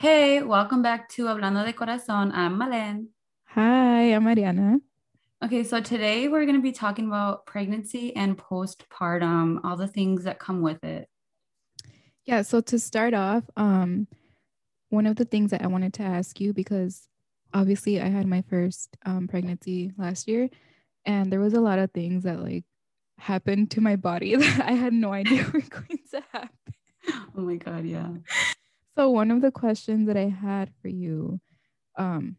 Hey, welcome back to Hablando de Corazón. I'm Malen. Hi, I'm Ariana. Okay, so today we're going to be talking about pregnancy and postpartum, all the things that come with it. Yeah, so to start off, um, one of the things that I wanted to ask you because obviously I had my first um, pregnancy last year, and there was a lot of things that like happened to my body that I had no idea were going to happen. Oh my god, yeah. So one of the questions that I had for you, um,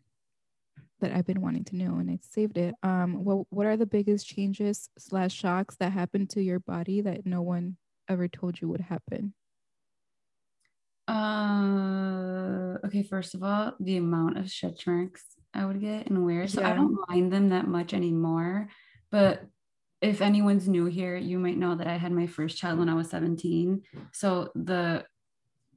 that I've been wanting to know, and I saved it. Um, what what are the biggest changes slash shocks that happened to your body that no one ever told you would happen? Uh, okay, first of all, the amount of stretch marks I would get and wear. So I don't mind them that much anymore. But if anyone's new here, you might know that I had my first child when I was 17. So the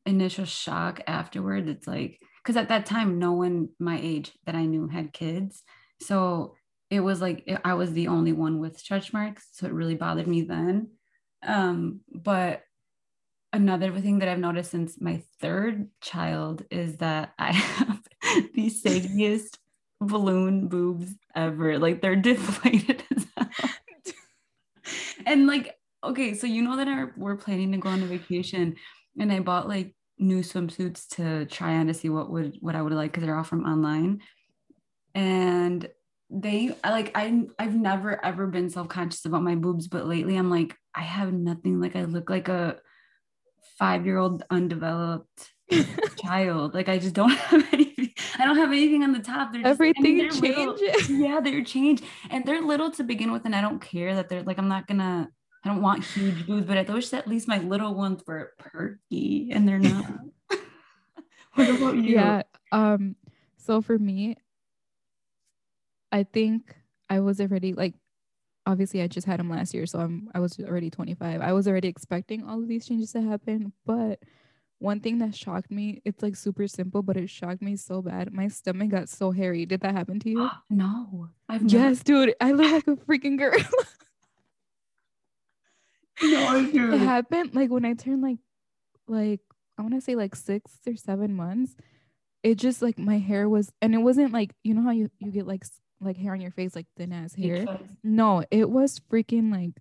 initial shock afterwards, it's like, because at that time, no one my age that I knew had kids. So it was like I was the only one with stretch marks. So it really bothered me then. Um, but another thing that I've noticed since my third child is that I have the saggiest balloon boobs ever. Like they're deflated and like, okay, so you know that our, we're planning to go on a vacation, and I bought like new swimsuits to try on to see what would what I would like because they're all from online, and they I like I I've never ever been self conscious about my boobs, but lately I'm like I have nothing. Like I look like a five year old undeveloped child. Like I just don't have anything. I don't have anything on the top. They're just, I mean, Everything they're little- changes. yeah, they're changed, and they're little to begin with, and I don't care that they're like I'm not gonna. I don't want huge boobs, but I wish at least my little ones were perky, and they're not. what about you? Yeah. Um. So for me, I think I was already like, obviously I just had him last year, so I'm I was already 25. I was already expecting all of these changes to happen, but one thing that shocked me, it's like super simple, but it shocked me so bad. My stomach got so hairy. Did that happen to you? no, I've never. yes, dude. I look like a freaking girl. No, I it happened like when I turned like like I want to say like six or seven months. It just like my hair was, and it wasn't like you know how you you get like like hair on your face like thin ass hair. No, it was freaking like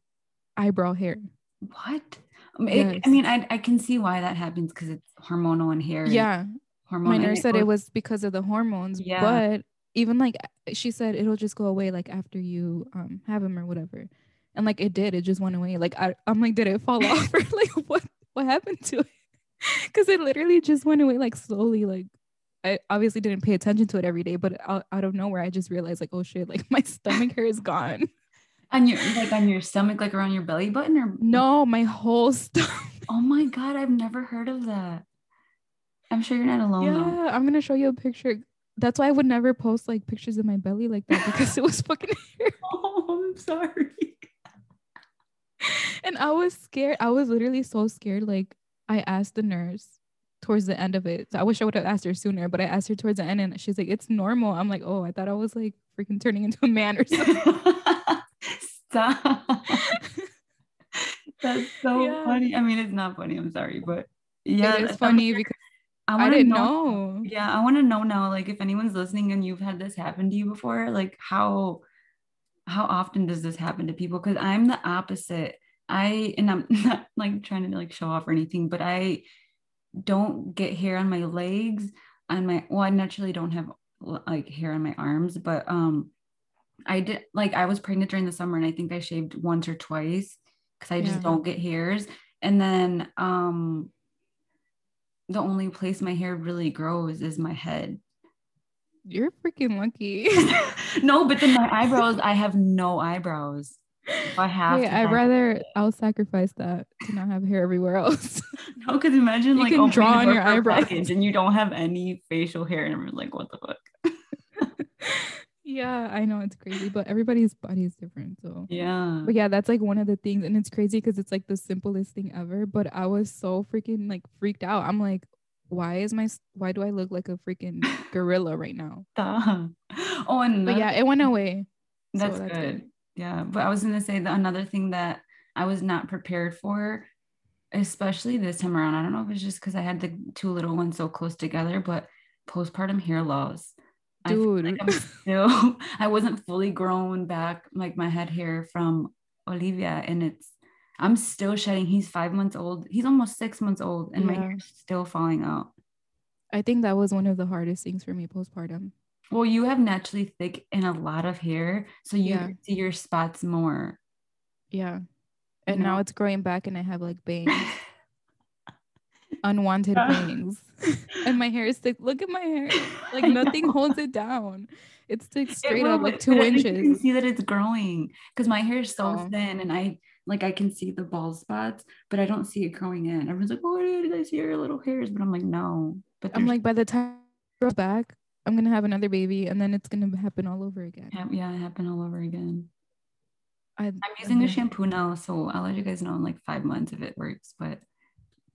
eyebrow hair. What? I mean, it- I mean, I, I can see why that happens because it's hormonal in hair. Yeah, hormonal. my and nurse said it was because of the hormones. Yeah. but even like she said it'll just go away like after you um have him or whatever. And like it did, it just went away. Like I, I'm like, did it fall off or like what what happened to it? Because it literally just went away like slowly. Like I obviously didn't pay attention to it every day, but out, out of nowhere, I just realized like, oh shit, like my stomach hair is gone. on your like on your stomach, like around your belly button, or No, my whole stomach. Oh my god, I've never heard of that. I'm sure you're not alone yeah, though. I'm gonna show you a picture. That's why I would never post like pictures of my belly like that because it was fucking hair. Oh, I'm sorry. and I was scared. I was literally so scared. Like I asked the nurse towards the end of it. So I wish I would have asked her sooner, but I asked her towards the end and she's like, it's normal. I'm like, oh, I thought I was like freaking turning into a man or something. Stop. That's so Yeah. funny. I mean, it's not funny. I'm sorry, but yeah, it is I'm funny because I, I didn't know. Yeah, I want to know now. Like, if anyone's listening and you've had this happen to you before, like how how often does this happen to people? Because I'm the opposite. I and I'm not like trying to like show off or anything, but I don't get hair on my legs, on my well, I naturally don't have like hair on my arms, but um I did like I was pregnant during the summer and I think I shaved once or twice because I just Yeah. don't get hairs. And then um the only place my hair really grows is my head. You're freaking lucky. no, but then my eyebrows, I have no eyebrows. I have Hey, I'd rather I'll sacrifice that to not have hair everywhere else. no, because imagine You like can draw on your eyebrows. and you don't have any facial hair, and I'm like, what the fuck? yeah, I know it's crazy, but everybody's body is different. So Yeah. But yeah, that's like one of the things, and it's crazy because it's like the simplest thing ever. But I was so freaking like freaked out. I'm like, why is my why do I look like a freaking gorilla right now? Oh, and But yeah, it went away. so That's, that's good. good. Yeah. But I was going to say that another thing that I was not prepared for especially this time around. I don't know if it's just because I had the two little ones so close together, but postpartum hair loss. Dude. I, like still, I wasn't fully grown back like my head hair from Olivia, and it's I'm still shedding. He's five months old. He's almost six months old, and yeah. my hair's still falling out. I think that was one of the hardest things for me postpartum. Well, you have naturally thick and a lot of hair, so you yeah. see your spots more. Yeah. And now it's growing back and I have like bangs. Unwanted bangs. and my hair is thick. Look at my hair. Like nothing holds it down. It's like straight it up like two inches. You can see that it's growing because my hair is so oh. thin and I like I can see the bald spots, but I don't see it growing in. Everyone's like, "Oh, did I see your little hairs?" But I'm like, "No." But I'm like, by the time it grows back, I'm gonna have another baby, and then it's gonna happen all over again. Yeah, happen all over again. I, am using a shampoo now, so I'll let you guys know in like five months if it works. But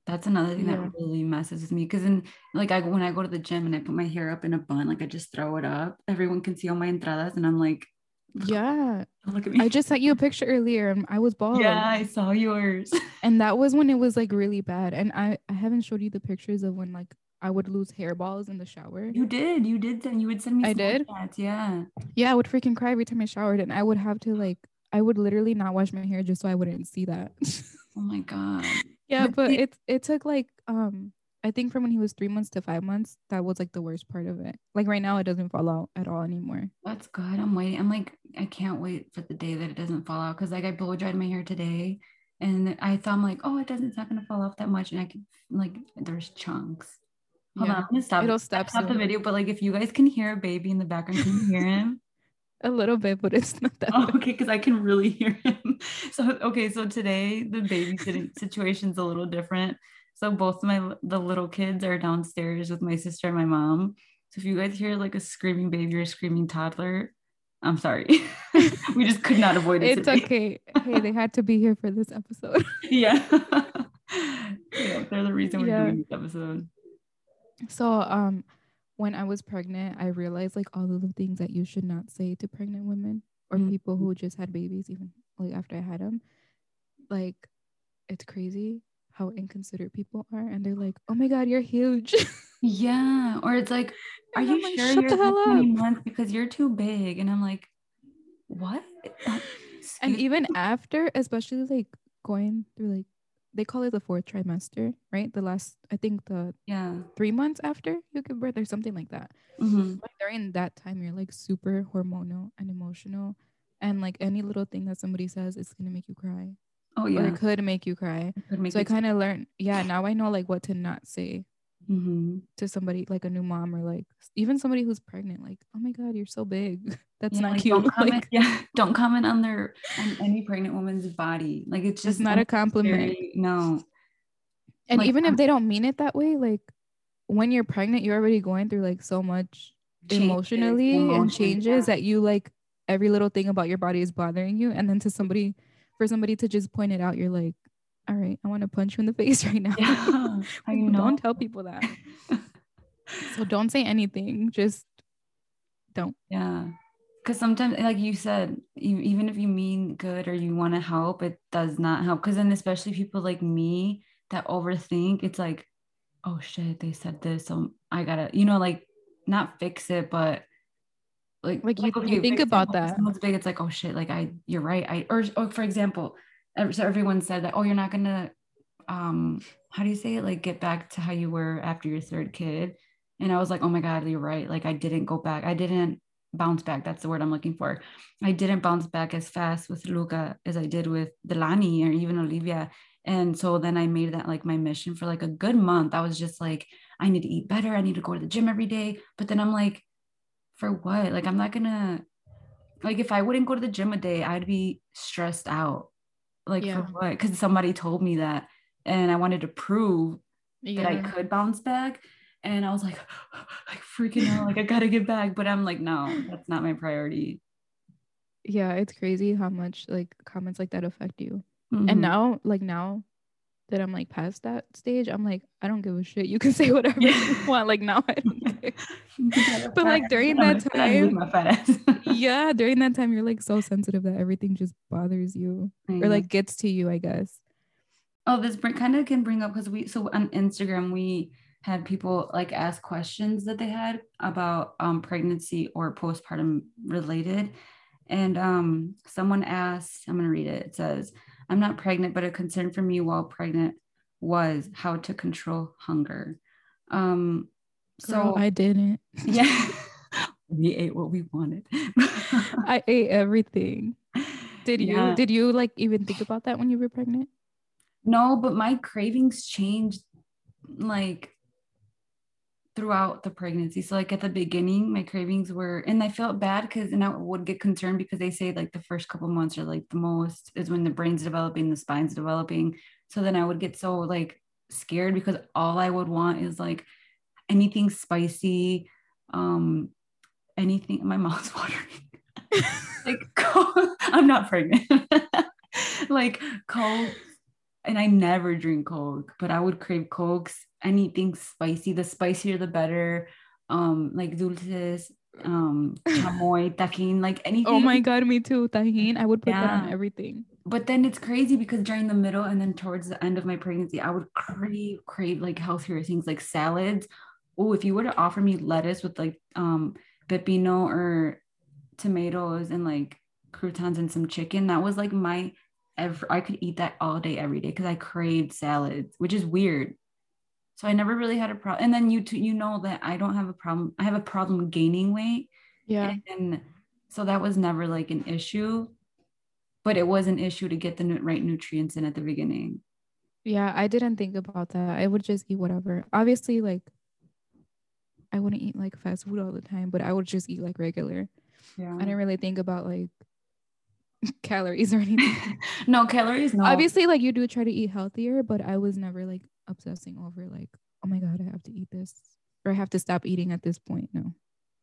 that's another thing yeah. that really messes with me because in like I when I go to the gym and I put my hair up in a bun, like I just throw it up. Everyone can see all my entradas, and I'm like, yeah. Look at me. I just sent you a picture earlier and I was bald. Yeah, I saw yours. and that was when it was like really bad. And I I haven't showed you the pictures of when like I would lose hairballs in the shower. You did. You did send you would send me I did. Chats. Yeah. Yeah, I would freaking cry every time I showered and I would have to like I would literally not wash my hair just so I wouldn't see that. oh my god. Yeah, but it it took like um I think from when he was three months to five months, that was like the worst part of it. Like right now, it doesn't fall out at all anymore. That's good. I'm waiting. I'm like, I can't wait for the day that it doesn't fall out because like I blow dried my hair today, and I thought I'm like, oh, it doesn't. It's not gonna fall off that much, and I can like there's chunks. Hold yeah. on, I'm gonna stop. It'll stop. Stop the video, but like if you guys can hear a baby in the background, can you hear him? a little bit, but it's not that. Oh, okay, because I can really hear him. So okay, so today the babysitting situation's a little different. So both my the little kids are downstairs with my sister and my mom. So if you guys hear like a screaming baby or a screaming toddler, I'm sorry. we just could not avoid it. It's okay. Hey, they had to be here for this episode. yeah. yeah. They're the reason we're yeah. doing this episode. So um when I was pregnant, I realized like all of the things that you should not say to pregnant women or mm-hmm. people who just had babies, even like after I had them. Like, it's crazy how inconsiderate people are and they're like oh my god you're huge. Yeah or it's like are you like, sure you're the hell because you're too big? And i'm like what? And even after especially like going through like they call it the fourth trimester right? The last i think the yeah. three months after you give birth or something like that. Mm-hmm. during that time you're like super hormonal and emotional and like any little thing that somebody says it's gonna make you cry Oh yeah. It could make you cry. Make so I kind of learned, yeah, now I know like what to not say mm-hmm. to somebody like a new mom or like even somebody who's pregnant, like, oh my God, you're so big. That's yeah, not like, cute. Don't comment, like, yeah, don't comment on their on any pregnant woman's body. Like it's just it's not a compliment. no. And like, even if they don't mean it that way, like when you're pregnant, you're already going through like so much emotionally and changes yeah. that you like every little thing about your body is bothering you. And then to somebody for somebody to just point it out, you're like, all right, I want to punch you in the face right now. Yeah, Don't tell people that. so don't say anything. Just don't. Yeah. Because sometimes, like you said, you, even if you mean good or you want to help, it does not help. Because then, especially people like me that overthink, it's like, oh shit, they said this. So I gotta, you know, like not fix it, but like like you, okay, you think about that. someone's big it's like oh shit like i you're right i or, or for example so everyone said that oh you're not gonna um how do you say it? Like get back to how you were after your third kid. And i was like oh my god you're right like i didn't go back i didn't bounce back that's the word i'm looking for. I didn't bounce back as fast with luca as i did with delani or even olivia. And so then i made that like my mission for like a good month. I was just like i need to eat better i need to go to the gym every day. But then i'm like for what? Like, I'm not gonna, like, if I wouldn't go to the gym a day, I'd be stressed out. Like, yeah. for what? Because somebody told me that. And I wanted to prove yeah. that I could bounce back. And I was like, like freaking out, like, I gotta get back. But I'm like, no, that's not my priority. Yeah, it's crazy how much like comments like that affect you. Mm-hmm. And now, like, now that I'm like past that stage, I'm like, I don't give a shit. You can say whatever yeah. you want. Like now I don't care. but like during that time, yeah, during that time, you're like so sensitive that everything just bothers you or like gets to you, I guess. Oh, this kind of can bring up because we so on Instagram we had people like ask questions that they had about um, pregnancy or postpartum related. And um, someone asked, I'm going to read it. It says, I'm not pregnant, but a concern for me while pregnant was how to control hunger. Um, so Girl, I didn't. Yeah. we ate what we wanted. I ate everything. Did you yeah. did you like even think about that when you were pregnant? No, but my cravings changed like throughout the pregnancy. So like at the beginning, my cravings were, and I felt bad because, and I would get concerned because they say like the first couple months are like the most is when the brain's developing, the spine's developing. So then I would get so like scared because all I would want is like anything spicy, um, anything. My mouth's watering. like I'm not pregnant. like cold and I never drink Coke, but I would crave Cokes, anything spicy. The spicier, the better. Um, like dulces, um, chamoy, Tajín, like anything. Oh my god, me too. Tajín, I would put yeah. that on everything. But then it's crazy because during the middle and then towards the end of my pregnancy, I would crave crave like healthier things like salads. Oh, if you were to offer me lettuce with like um pepino or tomatoes and like croutons and some chicken, that was like my every, I could eat that all day, every day because I craved salads, which is weird. So I never really had a problem. And then you t- you know that I don't have a problem. I have a problem gaining weight. Yeah. And so that was never like an issue, but it was an issue to get the right nutrients in at the beginning. Yeah, I didn't think about that. I would just eat whatever. Obviously, like I wouldn't eat like fast food all the time, but I would just eat like regular. Yeah. I didn't really think about like calories or anything. no calories. No. Obviously, like you do try to eat healthier, but I was never like obsessing over like, oh my god, I have to eat this or I have to stop eating at this point. No.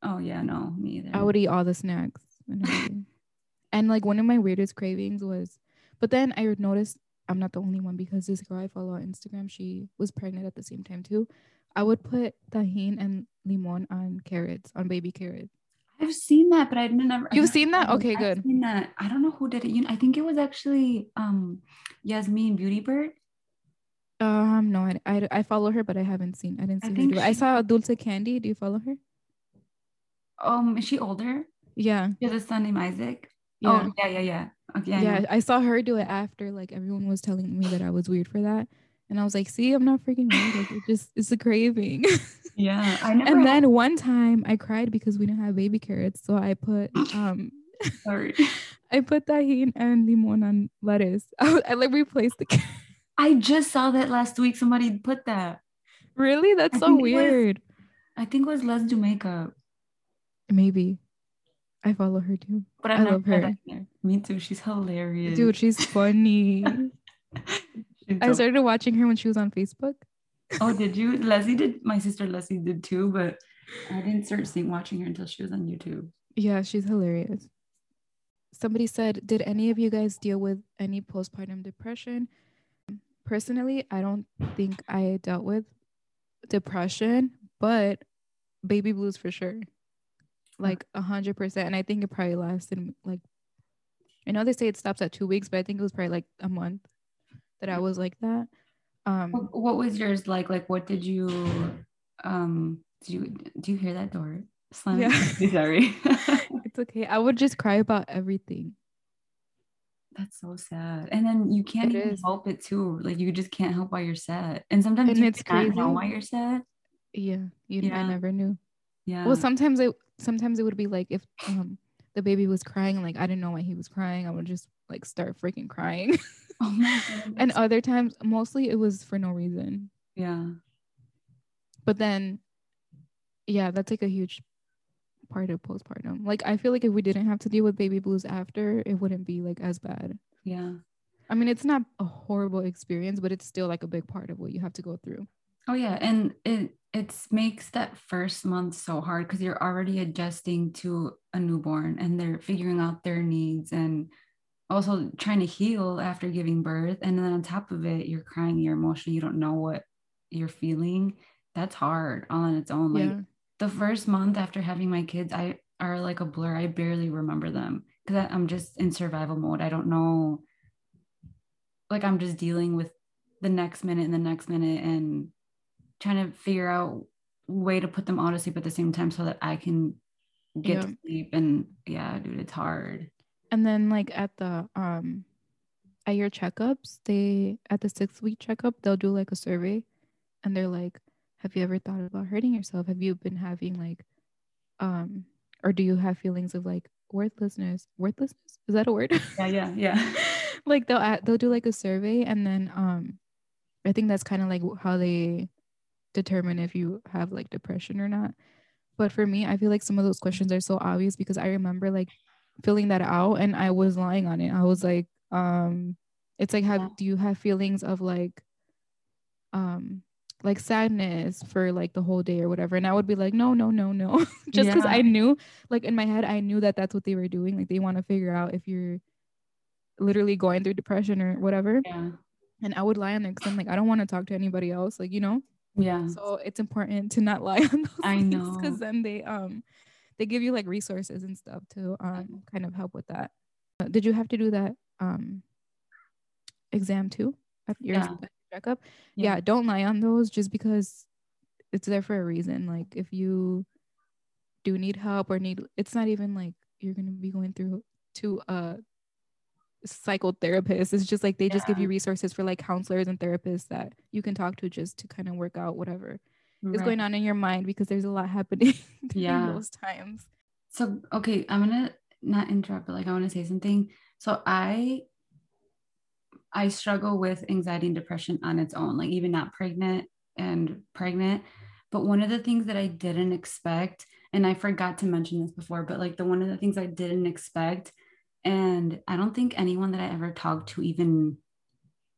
Oh yeah, no, me either. I would eat all the snacks and and like one of my weirdest cravings was, but then I noticed I'm not the only one because this girl I follow on Instagram, she was pregnant at the same time too. I would put Tajín and limon on carrots, on baby carrots. I've seen that, but I didn't ever. You've seen that? Okay, I've good. Seen that. I don't know who did it. You know, I think it was actually um Yasmin Beauty Bird. Um, no, I, I, I follow her, but I haven't seen. I didn't see I her. Do I saw Dulce Candy. Do you follow her? Um, is she older? Yeah. She has a son named Isaac. Yeah. Oh, yeah, yeah, yeah. Okay, yeah, I, I saw her do it after like everyone was telling me that I was weird for that. And I was like, see, I'm not freaking weird. Like, it just it's a craving. Yeah. I never and then one time I cried because we didn't have baby carrots. So I put um sorry. I put Tajín and limon on lettuce. I, I like replaced the. I just saw that last week. Somebody put that. Really? That's I so weird. Was, I think it was Do Makeup. Maybe. I follow her too. But I've I love her. Me too. She's hilarious. Dude, she's funny. I started watching her when she was on Facebook oh, did you? Leslie did. My sister Leslie did too, but I didn't start seeing watching her until she was on YouTube. Yeah, she's hilarious. Somebody said, "Did any of you guys deal with any postpartum depression?" Personally, I don't think I dealt with depression, but baby blues for sure, like a hundred percent. And I think it probably lasted like. I know they say it stops at two weeks, but I think it was probably like a month that I was like that. Um, what was yours like? Like, what did you, um, do you, do you hear that door slam? Yeah. Sorry. it's okay. I would just cry about everything. That's so sad. And then you can't it even is. help it too. Like you just can't help why you're sad. And sometimes and you it's can't crazy. know why you're sad. Yeah. You yeah. I never knew. Yeah. Well, sometimes it sometimes it would be like if um the baby was crying, like I didn't know why he was crying. I would just like start freaking crying. Oh and other times, mostly it was for no reason. Yeah. But then, yeah, that's like a huge part of postpartum. Like, I feel like if we didn't have to deal with baby blues after, it wouldn't be like as bad. Yeah. I mean, it's not a horrible experience, but it's still like a big part of what you have to go through. Oh yeah, and it it makes that first month so hard because you're already adjusting to a newborn and they're figuring out their needs and also trying to heal after giving birth. And then on top of it you're crying you're emotional you don't know what you're feeling. That's hard all on its own. Like yeah. the first month after having my kids i are like a blur. I barely remember them because i'm just in survival mode. I don't know. Like i'm just dealing with the next minute and the next minute and trying to figure out way to put them all to sleep at the same time so that I can get Yeah. to sleep. And yeah dude it's hard And then like at the um at your checkups, they at the six week checkup, they'll do like a survey and they're like, Have you ever thought about hurting yourself? Have you been having like um or do you have feelings of like worthlessness? Worthlessness? Is that a word? yeah yeah yeah like they'll a- they'll do like a survey and then um I think that's kind of like how they determine if you have like depression or not. But for me, I feel like some of those questions are so obvious because I remember like filling that out and I was lying on it. I was like, um, it's like have Yeah. do you have feelings of like um like sadness for like the whole day or whatever and i would be like no no no no just because Yeah. i knew like in my head i knew that that's what they were doing like they want to figure out if you're literally going through depression or whatever yeah and i would lie on there because i'm like i don't want to talk to anybody else like you know yeah so it's important to not lie on those I know. because then they um they give you like resources and stuff to um kind of help with that. Uh, did you have to do that um exam too? At your Yeah. checkup? Yeah. yeah don't lie on those just because it's there for a reason. Like if you do need help or need it's not even like you're gonna be going through to a psychotherapist. It's just like they just give you resources for like counselors and therapists that you can talk to just to kind of work out whatever is going on in your mind because there's a lot happening during Yeah. those times So okay, I'm gonna not interrupt, but like I want to say something. So I I struggle with anxiety and depression on its own, like even not pregnant and pregnant. But one of the things that I didn't expect, and I forgot to mention this before, but like the one of the things I didn't expect, and I don't think anyone that I ever talked to even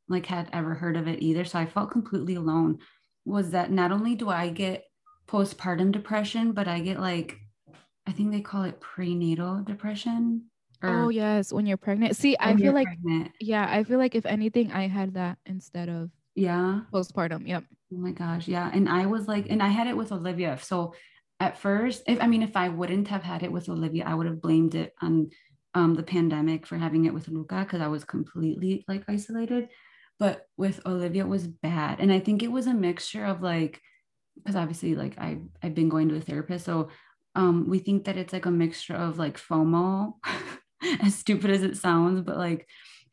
like had ever heard of it either. So I felt completely alone. Was that not only do I get postpartum depression, but I get like I think they call it prenatal depression. oh yes when you're pregnant see i feel like pregnant. yeah i feel like if anything i had that instead of yeah. postpartum yep Oh my gosh, yeah. And I was like, and I had it with Olivia. So at first, if I mean, if I wouldn't have had it with Olivia, I would have blamed it on um, the pandemic for having it with Luca because I was completely like isolated. But with Olivia, was bad, and I think it was a mixture of like, because obviously, like I I've been going to a therapist, so um, we think that it's like a mixture of like FOMO, as stupid as it sounds, but like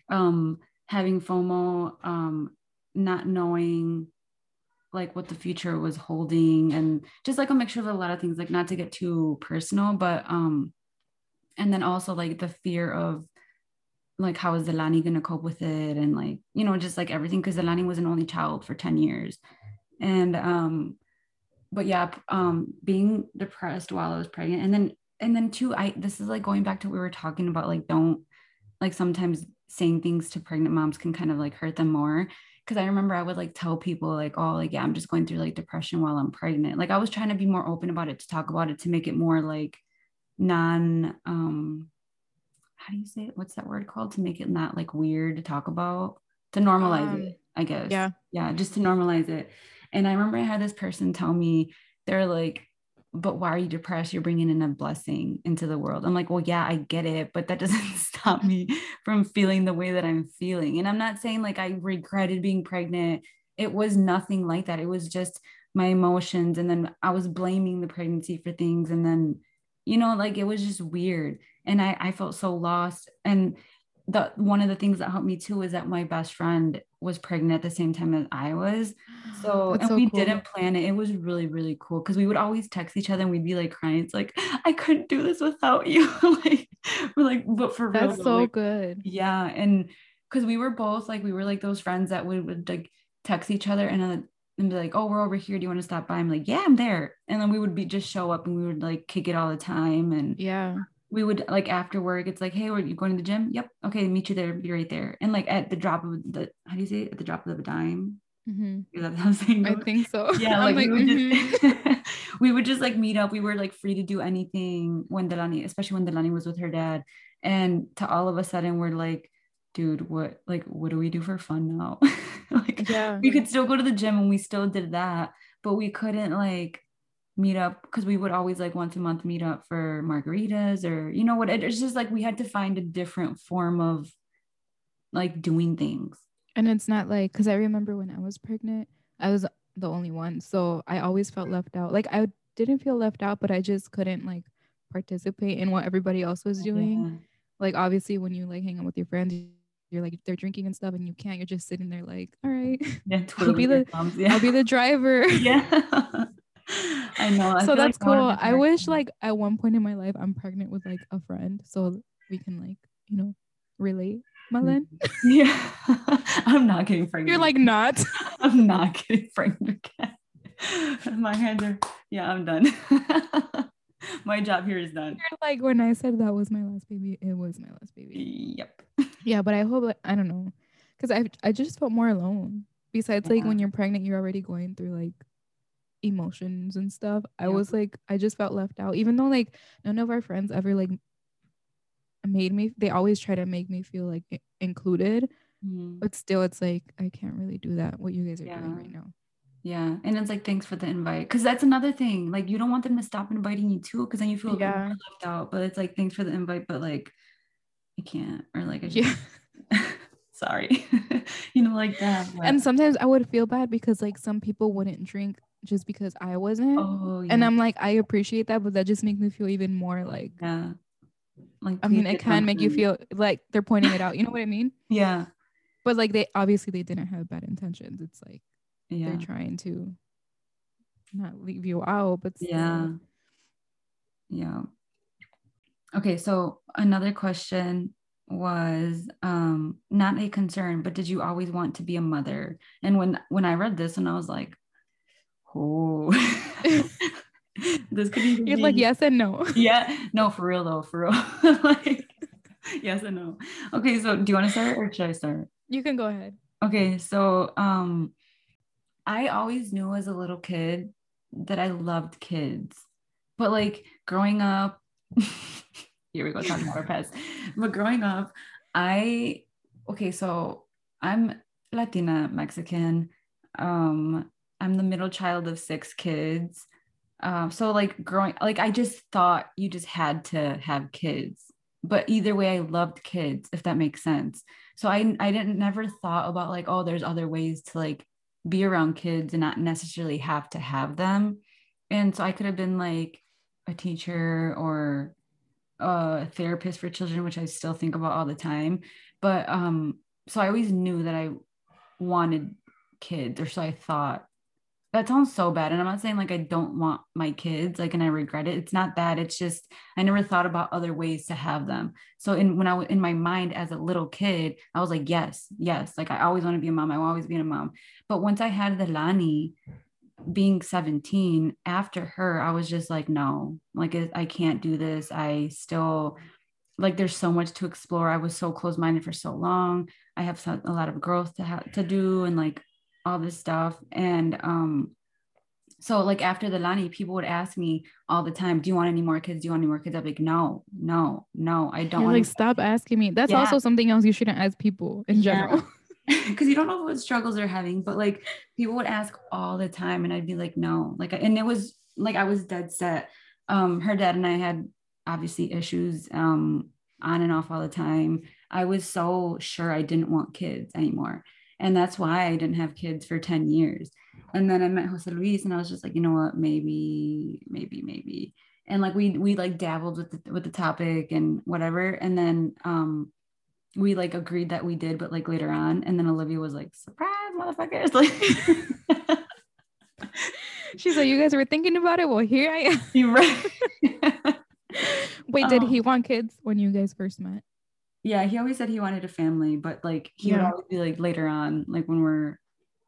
um, having FOMO, um, not knowing like what the future was holding and just like a mixture of a lot of things like not to get too personal but um and then also like the fear of like how is Delani gonna cope with it? And like you know just like everything because Delani was an only child for 10 years. And um but yeah um being depressed while I was pregnant. And then and then too I this is like going back to what we were talking about like don't like sometimes saying things to pregnant moms can kind of like hurt them more. Because I remember I would like tell people like, oh, like yeah, I'm just going through like depression while I'm pregnant. Like I was trying to be more open about it to talk about it to make it more like non um how do you say it? What's that word called? To make it not like weird to talk about, to normalize Um, it, I guess. yeah. Yeah, just to normalize it. And I remember I had this person tell me, they're like, but why are you depressed? You're bringing in a blessing into the world. I'm like, well, yeah, I get it, but that doesn't stop me from feeling the way that I'm feeling. And I'm not saying like I regretted being pregnant. It was nothing like that. It was just my emotions. And then I was blaming the pregnancy for things. And then, you know, like it was just weird. And I, I felt so lost. And the one of the things that helped me too is that my best friend was pregnant at the same time as I was. So That's and so we cool. didn't plan it. It was really, really cool because we would always text each other and we'd be like crying. It's like, I couldn't do this without you. like, we're like, but for real. That's so like, good. yeah. And because we were both like, we were like those friends that would, would like text each other and, uh, and be like, oh, we're over here. Do you want to stop by? I'm like, yeah, I'm there. And then we would be just show up and we would like kick it all the time. And Yeah. we would like after work, it's like, hey, are you going to the gym? Yep. Okay, meet you there. Be right there. And like at the drop of the, how do you say it? At the drop of a dime. hmm Is that how I'm saying I think so. yeah I'm like, we, would mhm. just, we would just like meet up we were like free to do anything when Delani especially when Delani was with her dad and to all of a sudden we're like dude what like what do we do for fun now like yeah. we could still go to the gym and we still did that but we couldn't like meet up because we would always like once a month meet up for margaritas or you know what it's just like we had to find a different form of like doing things And it's not like because I remember when I was pregnant, I was the only one, so I always felt left out. Like I didn't feel left out, but I just couldn't like participate in what everybody else was doing. Yeah. Like obviously, when you like hang out with your friends, you're like they're drinking and stuff, and you can't. You're just sitting there like, all right, yeah, I'll be the yeah. I'll be the driver. Yeah. I know. I so that's like cool. I wish like at one point in my life I'm pregnant with like a friend, so we can like you know relate. Mm-hmm. Malen? Yeah. I'm not getting pregnant. You're like not. I'm not getting pregnant again. My hands are yeah, I'm done. my job here is done. You're like when I said that was my last baby, it was my last baby. Yep. Yeah, but I hope like, I don't know. Cause I I just felt more alone. Besides, yeah. like when you're pregnant, you're already going through like emotions and stuff. I yeah. was like, I just felt left out, even though like none of our friends ever like made me they always try to make me feel like included mm-hmm. but still it's like i can't really do that what you guys are yeah. doing right now yeah and it's like thanks for the invite because that's another thing like you don't want them to stop inviting you too because then you feel yeah. left out but it's like thanks for the invite but like i can't or like i just yeah. sorry you know like that but. and sometimes i would feel bad because like some people wouldn't drink just because i wasn't oh, yeah. and i'm like i appreciate that but that just makes me feel even more like yeah like I mean, it can make you feel like they're pointing it out. You know what I mean? Yeah. But like they obviously they didn't have bad intentions. It's like yeah. they're trying to not leave you out, but still. yeah. Yeah. Okay, so another question was um not a concern, but did you always want to be a mother? And when when I read this and I was like, oh this could even You're be, like yes and no. Yeah. No, for real though, for real. like yes and no. Okay, so do you want to start or should I start? You can go ahead. Okay, so um I always knew as a little kid that I loved kids. But like growing up, here we go talking about our pets. But growing up, I okay, so I'm Latina Mexican. Um, I'm the middle child of six kids. Um, so like growing, like I just thought you just had to have kids. But either way, I loved kids, if that makes sense. So I I didn't never thought about like, oh, there's other ways to like be around kids and not necessarily have to have them. And so I could have been like a teacher or a therapist for children, which I still think about all the time. But um, so I always knew that I wanted kids, or so I thought. That sounds so bad and i'm not saying like i don't want my kids like and i regret it. It's not that it's just i never thought about other ways to have them. So in when i was in my mind as a little kid i was like yes yes. Like i always want to be a mom i will always be a mom. But once i had Delani being 17 after her i was just like no like i can't do this i still like there's so much to explore i was so close-minded for so long i have a lot of growth to have to do and like all this stuff. And um, so like after Delani, people would ask me all the time, "Do you want any more kids? Do you want any more kids?" I'm like, "No, no, no, I don't." You're like, stop asking me. That's yeah. also something else you shouldn't ask people in general. Because you don't know what struggles they're having, but like people would ask all the time, and I'd be like, "No," like, and it was like I was dead set. Um, her dad and I had obviously issues um on and off all the time. I was so sure I didn't want kids anymore. And that's why I didn't have kids for 10 years. And then I met Jose Luis and I was just like, you know what, maybe, maybe, maybe. And like we we like dabbled with the with the topic and whatever. And then um we like agreed that we did, but like later on. And then Olivia was like, surprise, motherfuckers. Like She's like, you guys were thinking about it. Well, here I am. You're right. Wait, did um, he want kids when you guys first met? yeah he always said he wanted a family but like he yeah. would always be like later on like when we're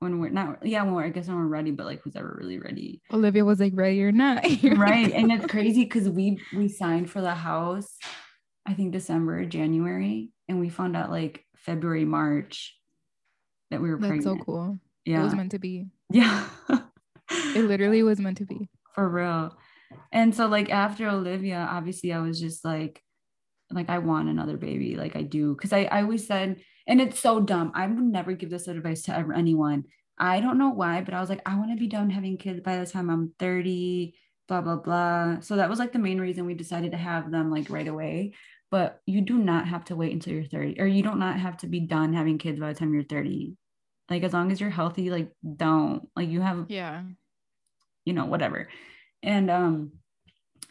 when we're not yeah when we're i guess when we're ready but like who's ever really ready olivia was like ready or not right and it's crazy because we we signed for the house i think december january and we found out like february march that we were that's pregnant. so cool yeah it was meant to be yeah it literally was meant to be for real and so like after olivia obviously i was just like like I want another baby. Like I do. Cause I, I always said, and it's so dumb. I would never give this advice to ever, anyone. I don't know why, but I was like, I want to be done having kids by the time I'm 30, blah, blah, blah. So that was like the main reason we decided to have them like right away. But you do not have to wait until you're 30 or you don't not have to be done having kids by the time you're 30 like as long as you're healthy like don't like you have Yeah. you know whatever and um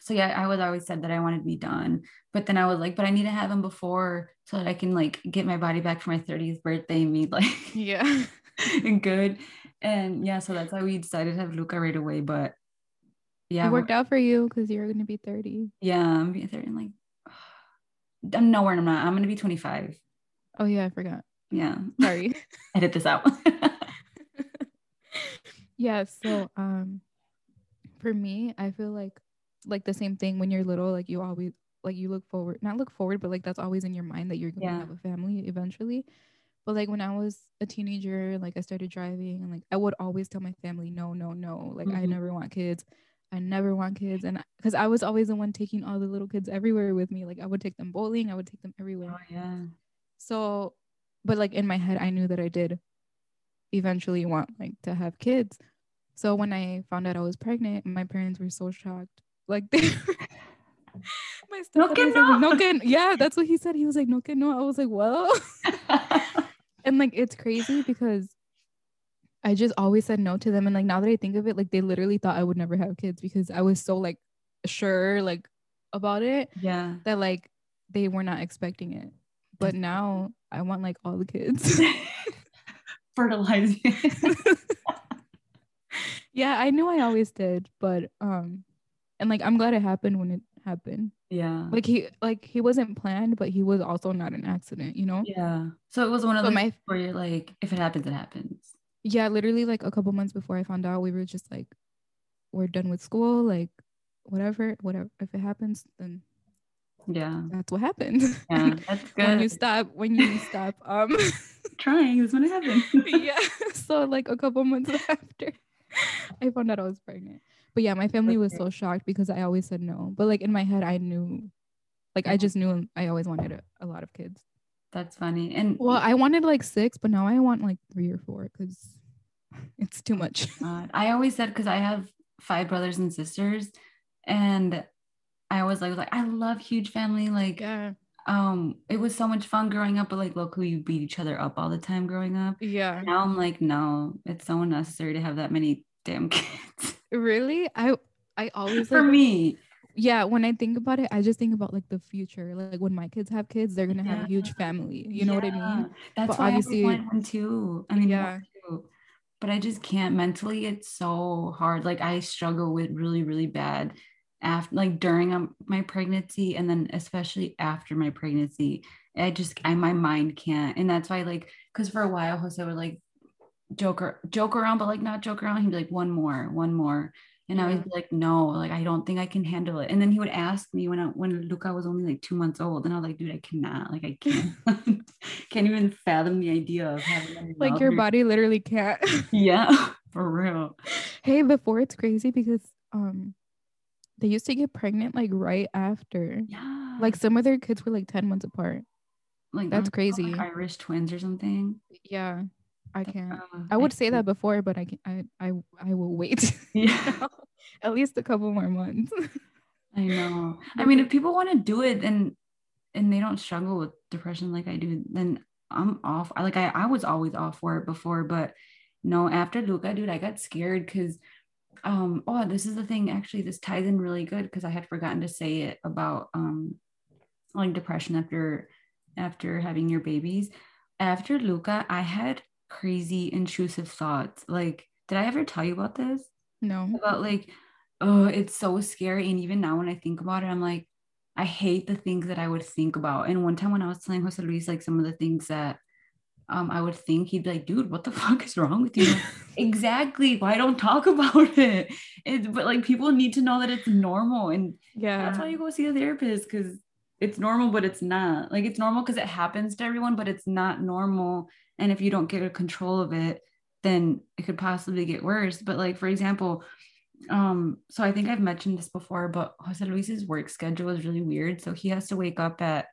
so yeah i was always said that i wanted to be done but then i was like but i need to have them before so that i can like get my body back for my 30th birthday and be like Yeah. and good and yeah so that's why we decided to have luca right away but yeah it worked out for you because you're gonna be 30. yeah i'm being 30 and like i'm nowhere i'm not i'm gonna be 25 Oh yeah, I forgot. yeah Sorry. edit this out yeah. So um for me, I feel like like the same thing when you're little, like you always like you look forward not look forward, but like that's always in your mind that you're gonna Yeah. have a family eventually. But like when I was a teenager, like I started driving and like I would always tell my family, no, no, no. Like I Mhm. never want kids. I never want kids. And because I was always the one taking all the little kids everywhere with me. Like I would take them bowling, I would take them everywhere. oh yeah So, but like in my head, I knew that I did eventually want like to have kids. So when I found out I was pregnant, my parents were so shocked. Like they my No que was like, no. no que yeah, that's what he said. He was like, no que no. I was like, well, and like it's crazy because I just always said no to them. And like now that I think of it, like they literally thought I would never have kids because I was so like sure like about it yeah that like they were not expecting it. But now I want like all the kids. fertilizing yeah, I knew I always did, but um and like I'm glad it happened when it happened. yeah Like he like he wasn't planned, but he was also not an accident, you know? yeah so it was one of those my where you're like if it happens it happens yeah, literally like a couple months before I found out, we were just like, we're done with school, like whatever, whatever. If it happens, then yeah that's what happened. yeah that's good when you stop, when you stop, um trying is when it happens yeah. So like a couple months after I found out I was pregnant. But yeah, my family was so shocked because I always said no. But like in my head, I knew, like I just knew I always wanted a, a lot of kids. That's funny and Well, I wanted like six, but now I want like three or four because it's too much. God. I always said because I have five brothers and sisters, and I always like was like I love huge family. Like, Yeah. um, it was so much fun growing up, but like locally you beat each other up all the time growing up. Yeah. Now I'm like, no, it's so unnecessary to have that many damn kids Really? I I always for like, me. Yeah, when I think about it, I just think about like the future. Like when my kids have kids, they're gonna have a huge family. You know what I mean? That's But why obviously- I wanted one too. I mean, Yeah. yeah. But I just can't mentally. It's so hard. Like I struggle with really, really bad after, like during um, my pregnancy, and then especially after my pregnancy. I just, I my mind can't, and that's why, like, because for a while, Jose would like joke or joke around, but like not joke around. He'd be like, one more, one more. And I would be like, no, like I don't think I can handle it. And then he would ask me when I, when Luca was only like two months old, and I was like, dude, I cannot, like I can't, can't even fathom the idea of having Like your body literally can't. Yeah, for real. hey, before it's crazy because um they used to get pregnant like right after. Yeah, Like some of their kids were like 10 months apart. like that's aren't they called, crazy. like Irish twins or something. Yeah. I can't. Uh, I would say that before, but I can I I I will wait. Yeah, At least a couple more months. I know. I mean, if people want to do it, then and they don't struggle with depression like I do, then I'm off. I like I, I was always off for it before, but no, after Luca, dude, I got scared because um oh this is the thing actually this ties in really good because I had forgotten to say it about um like depression after after having your babies. After Luca, I had crazy intrusive thoughts. Like, did I ever tell you about this? no. about like oh it's so scary and even now when i think about it i'm like i hate the things that i would think about and one time when i was telling jose luis like some of the things that um i would think he'd be like dude what the fuck is wrong with you exactly why don't talk about it it's but like people need to know that it's normal and yeah. that's why you go see a therapist because it's normal but it's not like it's normal because it happens to everyone but it's not normal and if you don't get a control of it then it could possibly get worse. But like for example um so i think i've mentioned this before but jose luis's work schedule is really weird. So he has to wake up at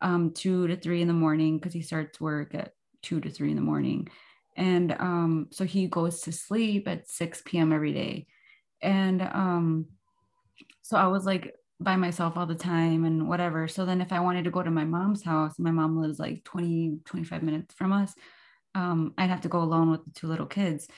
um two to three in the morning because he starts work at two to three in the morning. And um so he goes to sleep at 6 p.m every day. And um so i was like by myself all the time and whatever. So then if I wanted to go to my mom's house, my mom lives like 20, 25 minutes from us, um, I'd have to go alone with the two little kids.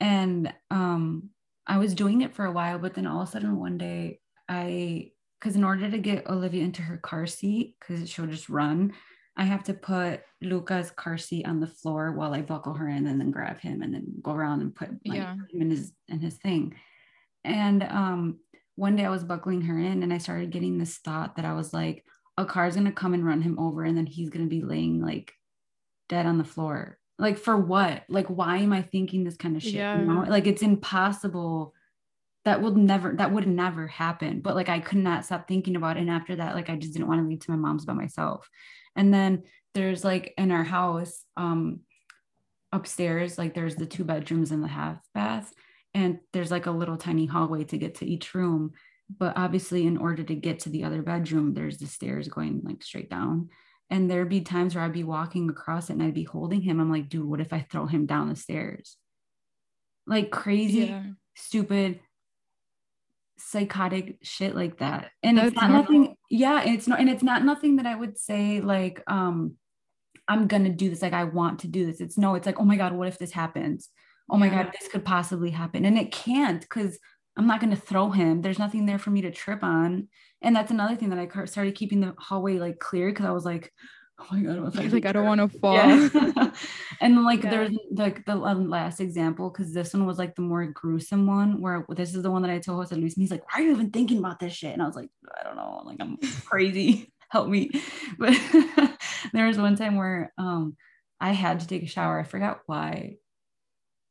And um, I was doing it for a while, but then all of a sudden one day I, because in order to get Olivia into her car seat, because she'll just run, I have to put Luca's car seat on the floor while I buckle her in and then grab him and then go around and put like, Yeah. him in his in his thing. And um one day I was buckling her in and I started getting this thought that I was like, a car's gonna come and run him over and then he's gonna be laying like dead on the floor. Like for what? Like why am I thinking this kind of shit? Yeah. You know? Like it's impossible. That would never that would never happen. But like I could not stop thinking about it. And after that, like I just didn't want to leave to my mom's by myself. And then there's like in our house, um upstairs, like there's the two bedrooms and the half bath and there's like a little tiny hallway to get to each room but obviously in order to get to the other bedroom there's the stairs going like straight down. And there'd be times where i'd be walking across it and i'd be holding him. I'm like dude what if i throw him down the stairs? Like crazy Yeah. stupid psychotic shit like that. And it's not normal. nothing yeah it's not and it's not nothing that i would say like um i'm gonna do this. Like i want to do this. It's no it's like oh my god what if this happens oh my god this could possibly happen and it can't because i'm not going to throw him there's nothing there for me to trip on and that's another thing that i started keeping the hallway like clear because i was like oh my god if like, I don't want to fall. yeah. and like Yeah. there's like the um, last example because this one was like the more gruesome one where this is the one that I told Jose Luis and he's like, why are you even thinking about this shit? And I was like, I don't know, like I'm crazy. Help me. But there was one time where um I had to take a shower. I forgot why.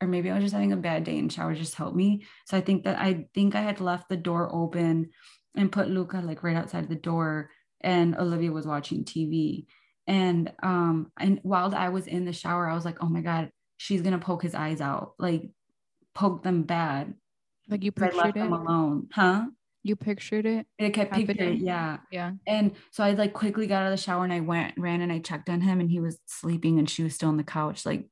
Or maybe I was just having a bad day and showers just helped me. So I think that I think I had left the door open and put Luca like right outside the door and Olivia was watching TV and um and while i was in the shower i was like oh my god she's gonna poke his eyes out like poke them bad Like you pictured i left pictured them alone huh You pictured it. i kept picturing yeah Yeah. and so i like quickly got out of the shower and i went ran and i checked on him and he was sleeping and she was still on the couch like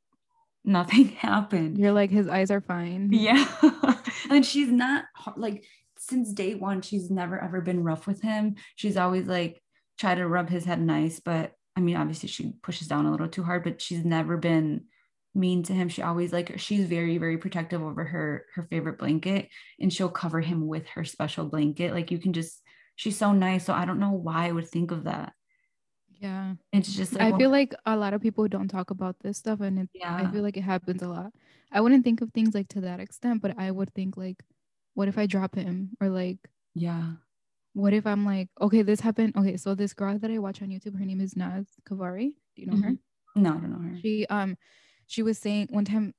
nothing happened. You're like his eyes are fine. yeah. And she's not like since day one she's never ever been rough with him. She's always like try to rub his head nice but i mean obviously she pushes down a little too hard but she's never been mean to him. She always like she's very very protective over her her favorite blanket and she'll cover him with her special blanket. Like you can just she's so nice so i don't know why i would think of that Yeah. it's just like I well, feel like a lot of people don't talk about this stuff and it, yeah I feel like it happens a lot. I wouldn't think of things like to that extent, but I would think like, what if I drop him? Or like, yeah what if I'm like, okay, this happened. Okay, so this girl that I watch on YouTube, her name is Naz Kavari. Do you know her? no i don't know her She um she was saying one time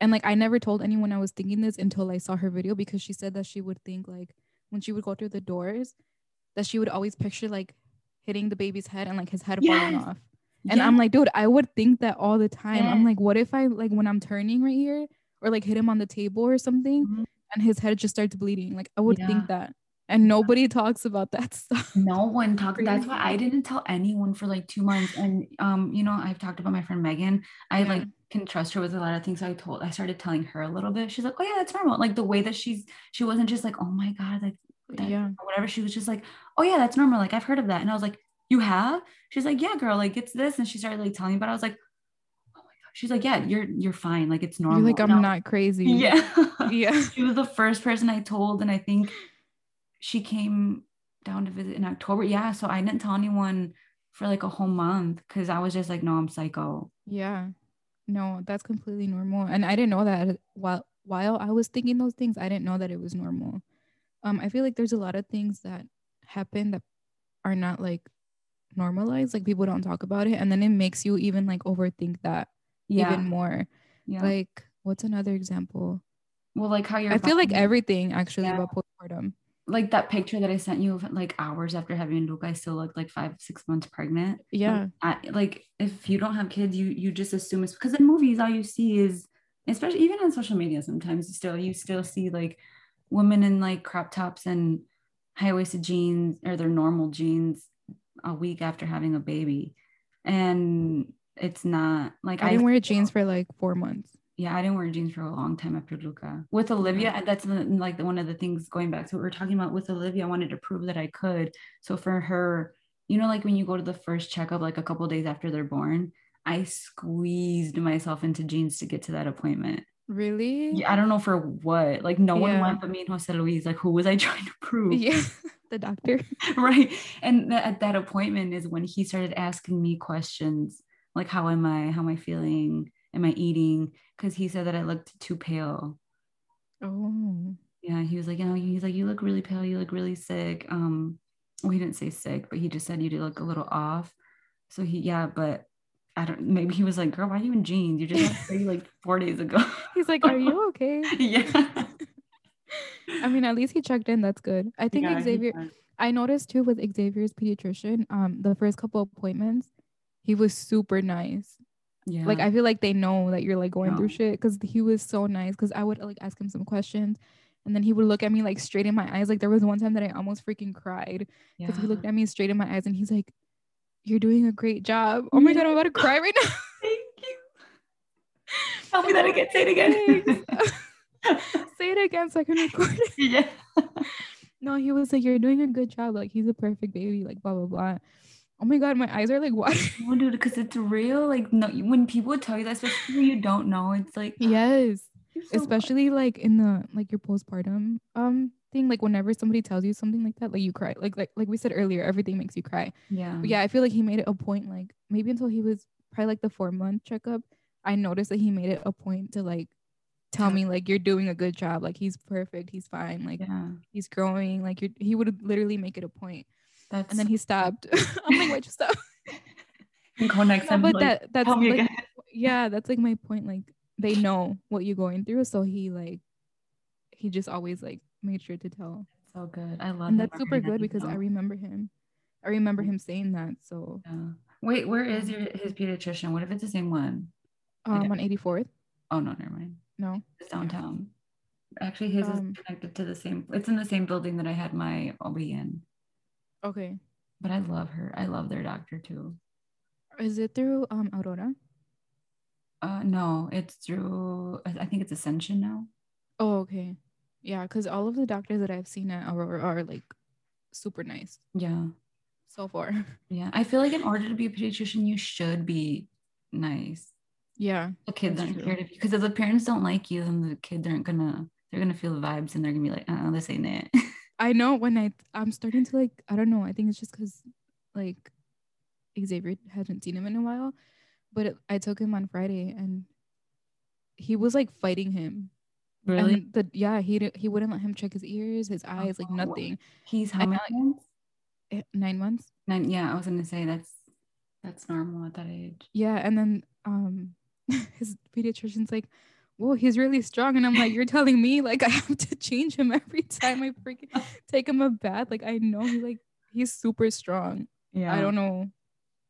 and like I never told anyone I was thinking this until I saw her video because she said that she would think like when she would go through the doors that she would always picture like hitting the baby's head and like his head falling off. And I'm like, dude, I would think that all the time. I'm like, what if I like when I'm turning right here or like hit him on the table or something Mhm. and his head just starts bleeding? Like I would Yeah. think that. And nobody talks about that stuff. no one talked that's why i didn't tell anyone for like two months and um you know i've talked about my friend megan i like can trust her with a lot of things so i told i started telling her a little bit she's like oh yeah that's normal like the way that she's she wasn't just like oh my god like Yeah. or whatever she was just like oh yeah that's normal like i've heard of that and i was like you have she's like yeah girl like it's this and she started like telling me but i was like oh my god she's like yeah you're you're fine like it's normal You're like, I'm I- not crazy. yeah Yeah. she was the first person I told, and I think she came down to visit in October. Yeah, so I didn't tell anyone for like a whole month because I was just like, no, I'm psycho. Yeah. No, that's completely normal. And I didn't know that while while I was thinking those things, I didn't know that it was normal. Um, I feel like there's a lot of things that happen that are not like normalized. Like people don't talk about it. And then it makes you even like overthink that Yeah, even more. yeah. Like, what's another example? well, like how you're. I feel like everything actually Yeah. about postpartum. like that picture that I sent you of like hours after having Luke, I still looked like five, six months pregnant. Yeah. I, like if you don't have kids, you you just assume it's because in movies all you see is, especially even on social media, sometimes still you still see like women in like crop tops and high waisted jeans or their normal jeans a week after having a baby, and it's not like I didn't wear jeans for like four months. yeah, I didn't wear jeans for a long time after Luca. With Olivia, that's like one of the things going back to what we are talking about with Olivia. I wanted to prove that I could. So for her, you know, like when you go to the first checkup, like a couple days after they're born, I squeezed myself into jeans to get to that appointment. Really? Yeah, I don't know for what. Like no one went but me and Jose Luis. Like who was I trying to prove? Yeah, the doctor. right. And th- at that appointment is when he started asking me questions like how am I? How am I feeling? Am I eating? Because he said that I looked too pale. Oh. Yeah, he was like, you know, he's like, you look really pale. You look really sick. Um, well, he didn't say sick, but he just said you did look a little off. So he, yeah, but I don't. Maybe he was like, girl, why are you in jeans? You just had like four days ago. He's like, are you okay? yeah. I mean, at least he checked in. That's good. I think yeah, Xavier. I noticed too with Xavier's pediatrician. Um, the first couple appointments, he was super nice. Yeah. Like I feel like they know that you're like going yeah. through shit because he was so nice. Because I would like ask him some questions, and then he would look at me like straight in my eyes. Like there was one time that I almost freaking cried because yeah. he looked at me straight in my eyes and he's like, "You're doing a great job." Oh my god, I'm about to cry right now. Thank you. Tell me that again. Say it again. Say it again so I can record it. Yeah. no, he was like, "You're doing a good job. Like he's a perfect baby. Like blah blah blah." oh my god, my eyes are like watering. No, dude, because it's real. Like, no, when people tell you that, especially when you don't know, it's like yes, so especially like in the like your postpartum um thing. Like whenever somebody tells you something like that, like you cry. Like like like we said earlier, everything makes you cry. Yeah, but yeah. I feel like he made it a point. Like maybe until he was probably like the four month checkup, I noticed that he made it a point to like tell me like you're doing a good job like he's perfect he's fine like yeah. he's growing like you he would literally make it a point that's and then he stopped. I'm like, why'd you stop? And next but like, that that's like, yeah, that's like my point. Like they know what you're going through, so he like he just always like made sure to tell. So good. I love. And that's super good because. I remember him. I remember him saying that. So. Yeah. Wait, where is your his pediatrician? What if it's the same one? Um, on 84th. Oh no, never mind. No, it's downtown. Actually, his um, is connected to the same. It's in the same building that I had my OB in. Okay. But I love her. I love their doctor too. Is it through um Aurora? Uh no, it's through I think it's Ascension now. Oh, okay. Yeah, because all of the doctors that I've seen at Aurora are like super nice. Yeah. So far. Yeah. I feel like in order to be a pediatrician, you should be nice. Yeah. The kids aren't scared of you. Because if the parents don't like you, then the kids aren't gonna they're gonna feel the vibes and they're gonna be like, oh, this ain't it. I know when I I'm starting to like I don't know I think it's just because like Xavier hasn't seen him in a while, but it, I took him on Friday and he was like fighting him. Really? And the yeah he he wouldn't let him check his ears, his eyes, oh, like nothing. He's how many months? Eh, nine months. Nine. Yeah, I was gonna say that's that's normal at that age. Yeah, and then um his pediatrician's like, whoa, he's really strong. And I'm like, you're telling me like I have to change him every time I freaking take him a bath. Like I know he like he's super strong. Yeah. I don't know.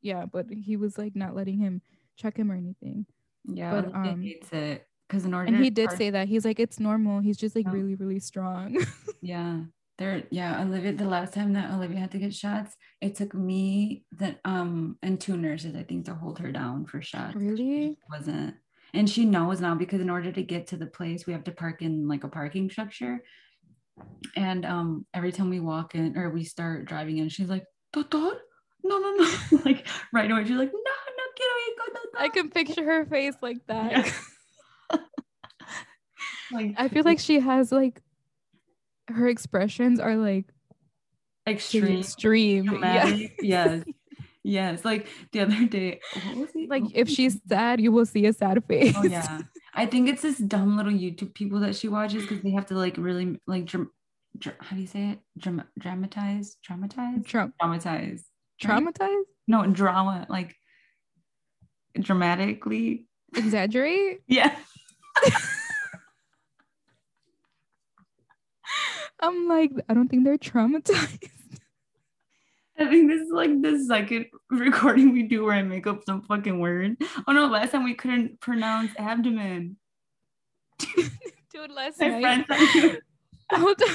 Yeah, but he was like not letting him check him or anything. Yeah, but um hates it. Because in order and he did say that he's like it's normal. He's just like yeah. really really strong. yeah, there. Yeah, Olivia. The last time that Olivia had to get shots, it took me that um and two nurses I think to hold her down for shots. Really? wasn't and she knows now because in order to get to the place we have to park in like a parking structure and um every time we walk in or we start driving in she's like doctor no no no like right away she's like no no quiero ir con i can picture her face like that yeah. like i feel like she has like her expressions are like extreme. extreme. Yeah yes. Yes, like the other day, like if she's sad, you will see a sad face. Oh yeah, I think it's this dumb little YouTube people that she watches because they have to like really like dr- dr- how do you say it? Dram- dramatize, dramatize, Tra- dramatize, traumatize. No drama, like dramatically exaggerate. yeah. I'm like, I don't think they're traumatized. I think this is like the second recording we do where I make up some fucking word. Oh no, last time we couldn't pronounce abdomen. Dude, last My night. Hold on.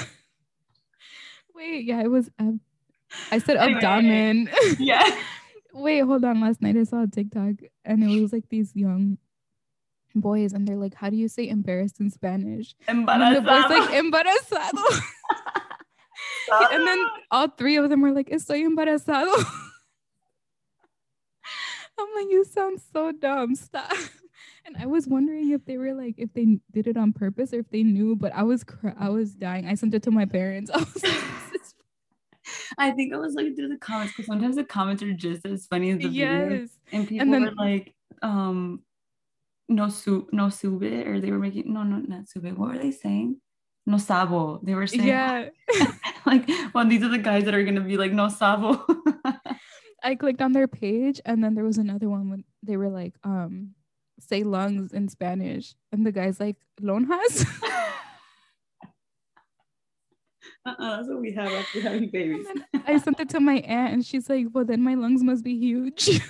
Wait, yeah, it was. Um, I said anyway, abdomen. Yeah. Wait, hold on. Last night I saw a TikTok and it was like these young boys and they're like, How do you say embarrassed in Spanish? And the boys like embarazado. and then all three of them were like, Estoy embarazado. I'm like, you sound so dumb. Stop. And I was wondering if they were like, if they did it on purpose or if they knew, but I was, cr- I was dying. I sent it to my parents. I was like, I think I was looking through the comments because sometimes the comments are just as funny as the yes. videos. And people and then, were like, um, no su no sube, or they were making no no not sube. What were they saying? No sabo. They were saying yeah, like well these are the guys that are gonna be like no sabo. I clicked on their page and then there was another one when they were like um say lungs in Spanish and the guy's like lonjas. uh-uh, that's what we have after having babies. I sent it to my aunt and she's like, well, then my lungs must be huge. so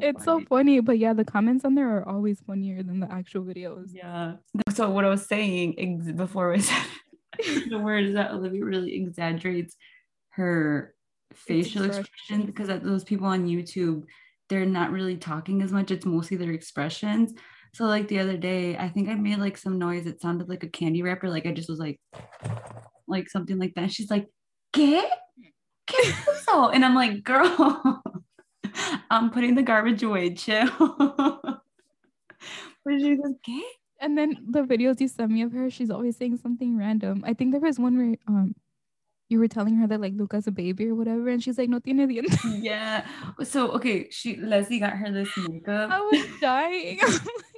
it's funny. so funny, but yeah, the comments on there are always funnier than the actual videos. Yeah. So what I was saying ex- before I said the word is that Olivia really exaggerates her facial expressions because those people on YouTube, they're not really talking as much. It's mostly their expressions. So like the other day, I think I made like some noise. It sounded like a candy wrapper. Like I just was like, like something like that. She's like. ¿Qué eso? And I'm like, girl, I'm putting the garbage away. Chill. but she goes, ¿qué? And then the videos you send me of her, she's always saying something random. I think there was one where um you were telling her that like Luca's a baby or whatever, and she's like, no tiene dientes. Yeah. So okay, she Leslie got her this makeup. I was dying.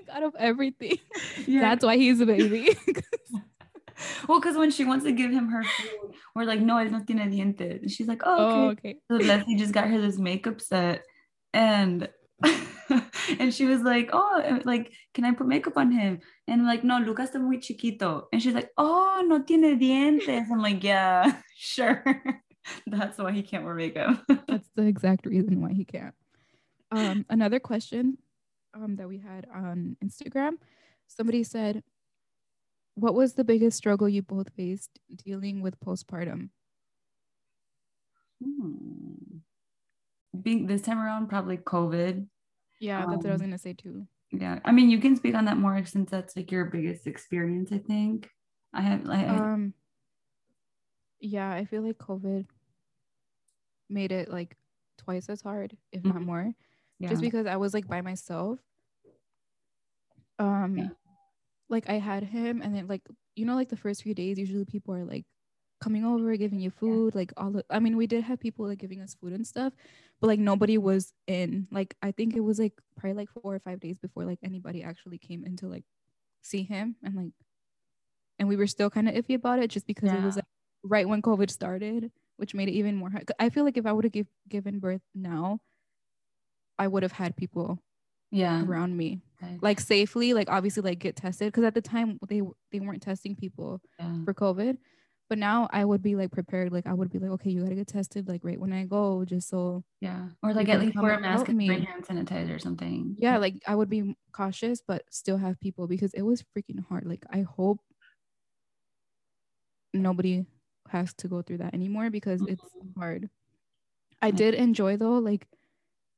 Out of everything. Yeah. That's why he's a baby. well, because when she wants to give him her food, we're like, no, es no tiene dientes. And she's like, oh, okay. Oh, okay. So Leslie just got her this makeup set and and she was like, oh, like, can I put makeup on him? And I'm like, no, Lucas está muy chiquito. And she's like, oh, no tiene dientes. I'm like, yeah, sure. That's why he can't wear makeup. That's the exact reason why he can't. Um, another question um, that we had on Instagram, somebody said, What was the biggest struggle you both faced dealing with postpartum? Hmm. Being this time around, probably COVID. Yeah, that's um, what I was um, gonna say too. Yeah, I mean, you can speak on that more since that's like your biggest experience. I think I have like. Um. Yeah, I feel like COVID made it like twice as hard, if mm-hmm. not more yeah. just because I was like by myself. Um, yeah. like I had him, and then like you know, like the first few days, usually people are like coming over, giving you food, yeah. like all the. I mean, we did have people like giving us food and stuff, but like nobody was in. Like I think it was like probably like four or five days before like anybody actually came in to like see him and like, and we were still kind of iffy about it just because it was like right when COVID started, which made it even more hard. I feel like if I would have give, given birth now, I would have had people yeah. around me okay. like safely like obviously like get tested because at the time they they weren't testing people yeah. for covid. But now i would be like prepared like i would be like okay you gotta get tested like right when i go just so yeah. Or like at least wear a mask and bring hand sanitizer or something. Yeah like i would be cautious but still have people because it was freaking hard. Like i hope nobody has to go through that anymore because mm-hmm. it's hard. I did enjoy though like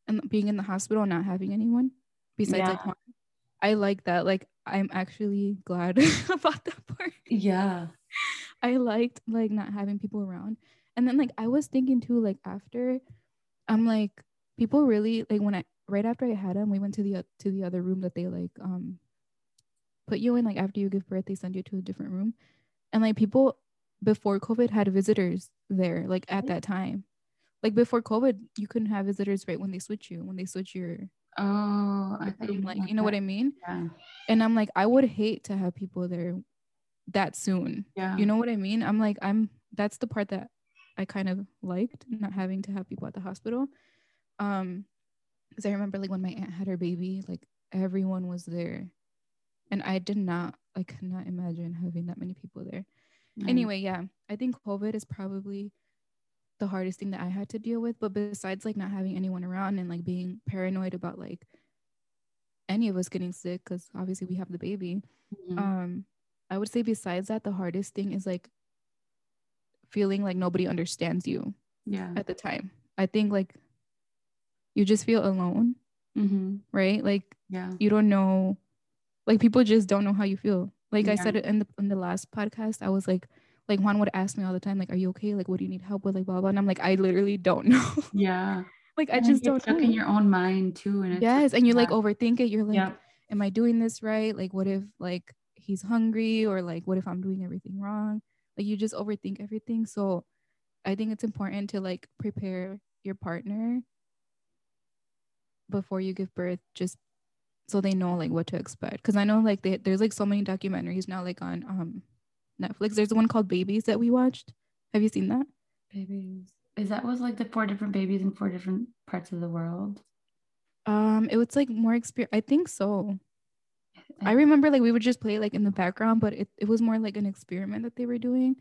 and being in the hospital and not having anyone besides yeah. like mom. I like that. Like I'm actually glad about that part. Yeah. I liked like not having people around. And then like I was thinking too, like after I'm like people really like when I right after I had him, we went to the to the other room that they like um put you in like after you give birth, they send you to a different room. And like people before COVID had visitors there, like at that time like before COVID, you couldn't have visitors right when they switch you, when they switch your oh I think like you know what I mean? Yeah. And I'm like, I would hate to have people there that soon. Yeah. You know what I mean? I'm like, I'm that's the part that I kind of liked, not having to have people at the hospital. Um, because I remember like when my aunt had her baby, like everyone was there. And I did not, I could not imagine having that many people there. Mm. Anyway, yeah, I think COVID is probably the hardest thing that I had to deal with. But besides like not having anyone around and like being paranoid about like any of us getting sick, because obviously we have the baby. Mm-hmm. Um, I would say besides that, the hardest thing is like feeling like nobody understands you. Yeah. At the time. I think like you just feel alone. Mm-hmm. right? Like Yeah. you don't know like people just don't know how you feel like i said in the in the last podcast i was like like juan would ask me all the time like are you okay? Like what do you need help with? Like blah blah. And i'm like i literally don't know. Yeah. like i And then just don't stuck know. in your own mind too. And it's yes and you like overthink it. You're like am i doing this right? Like what if like he's hungry? Or like what if i'm doing everything wrong? Like you just overthink everything. So i think it's important to like prepare your partner before you give birth just so they know like what to expect. Because i know like they, there's like so many documentaries now like on um netflix there's one called babies that we watched have you seen that babies. Is that was like the four different babies in four different parts of the world? um it was like more experience i think so I remember like we would just play like in the background, but it, it was more like an experiment that they were doing.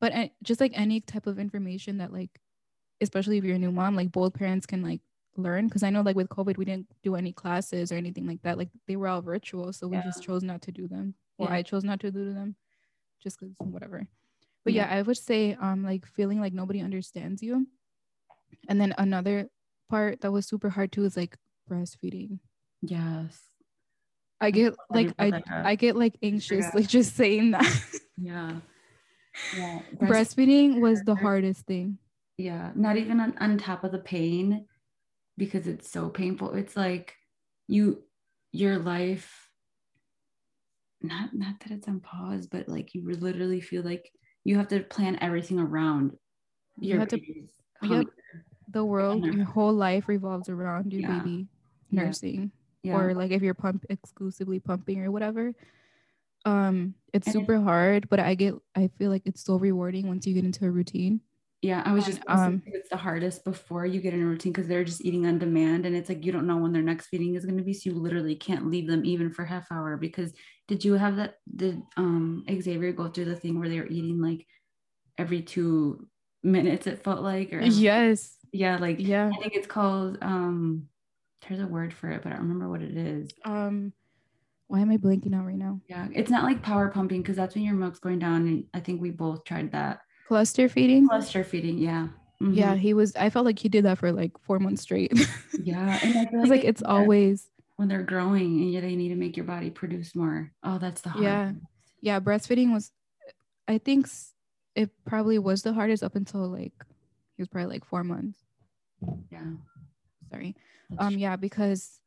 But uh, just like any type of information that like, especially if you're a new mom, like both parents can like learn. Cause I know like with COVID, we didn't do any classes or anything like that. Like they were all virtual. So we Yeah. just chose not to do them or Yeah. I chose not to do them just cause whatever. But yeah. I would say um like feeling like nobody understands you. And then another part that was super hard too is like breastfeeding. Yes. I get like I. I get like anxious forgot. like just saying that. Yeah. Yeah. Breast- Breastfeeding was the hardest thing. yeah. Not even on, on top of the pain because it's so painful. It's like you your life not not that it's on pause, but like you literally feel like you have to plan everything around You your have to- Yep. The world, your whole life revolves around your Yeah. baby nursing, Yeah. or like if you're pump exclusively pumping or whatever. Um, it's And it- super hard, but I get I feel like it's so rewarding once you get into a routine. Yeah, I was just um, it's the hardest before you get in a routine because they're just eating on demand and it's like you don't know when their next feeding is gonna be, so you literally can't leave them even for half hour because did you have that did um Xavier go through the thing where they were eating like every two minutes it felt like or Yes. yeah, like Yeah. I think it's called um there's a word for it, but I don't remember what it is. Um, why am I blanking out right now? Yeah, it's not like power pumping because that's when your milk's going down, and I think we both tried that. Cluster feeding. Cluster feeding, yeah. Mhm. Yeah, he was. I felt like he did that for like four months straight. Yeah, and I feel It's like it's always when they're growing and they need to make your body produce more. Oh, that's the hard. Yeah. yeah. Breastfeeding was, I think, it probably was the hardest up until like he was probably like four months. Yeah. Sorry. that's Um. Yeah, because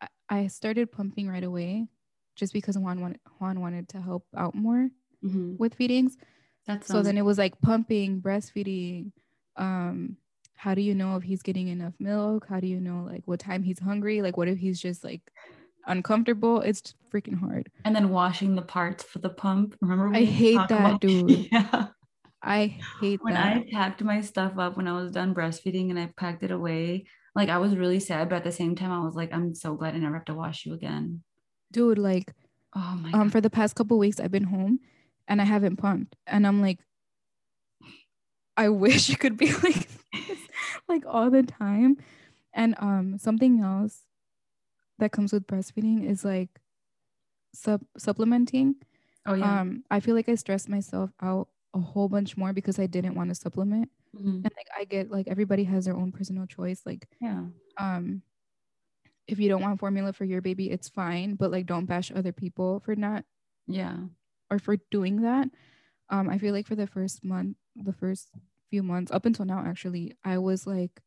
I, I started pumping right away, just because Juan wanted Juan wanted to help out more Mhm. with feedings. That's So then it was like pumping, breastfeeding. Um, how do you know if he's getting enough milk? How do you know like what time he's hungry? Like what if he's just like uncomfortable? It's just freaking hard. and then washing the parts for the pump. Remember? I hate talked that, dude. Yeah. I hate that When that. I packed my stuff up when I was done breastfeeding and I packed it away, like I was really sad, but at the same time, I was like, I'm so glad I never have to wash you again. Dude, like Oh my um god. for the past couple weeks I've been home and I haven't pumped. And I'm like, I wish it could be like this, like all the time. And um something else that comes with breastfeeding is like sub supplementing. oh yeah. Um, I feel like I stressed myself out a whole bunch more because I didn't want to supplement. Mhm. And like I get like everybody has their own personal choice. Like Yeah. um if you don't want formula for your baby, it's fine, but like don't bash other people for not Yeah. Or for doing that. Um, I feel like for the first month, the first few months, up until now, actually, I was like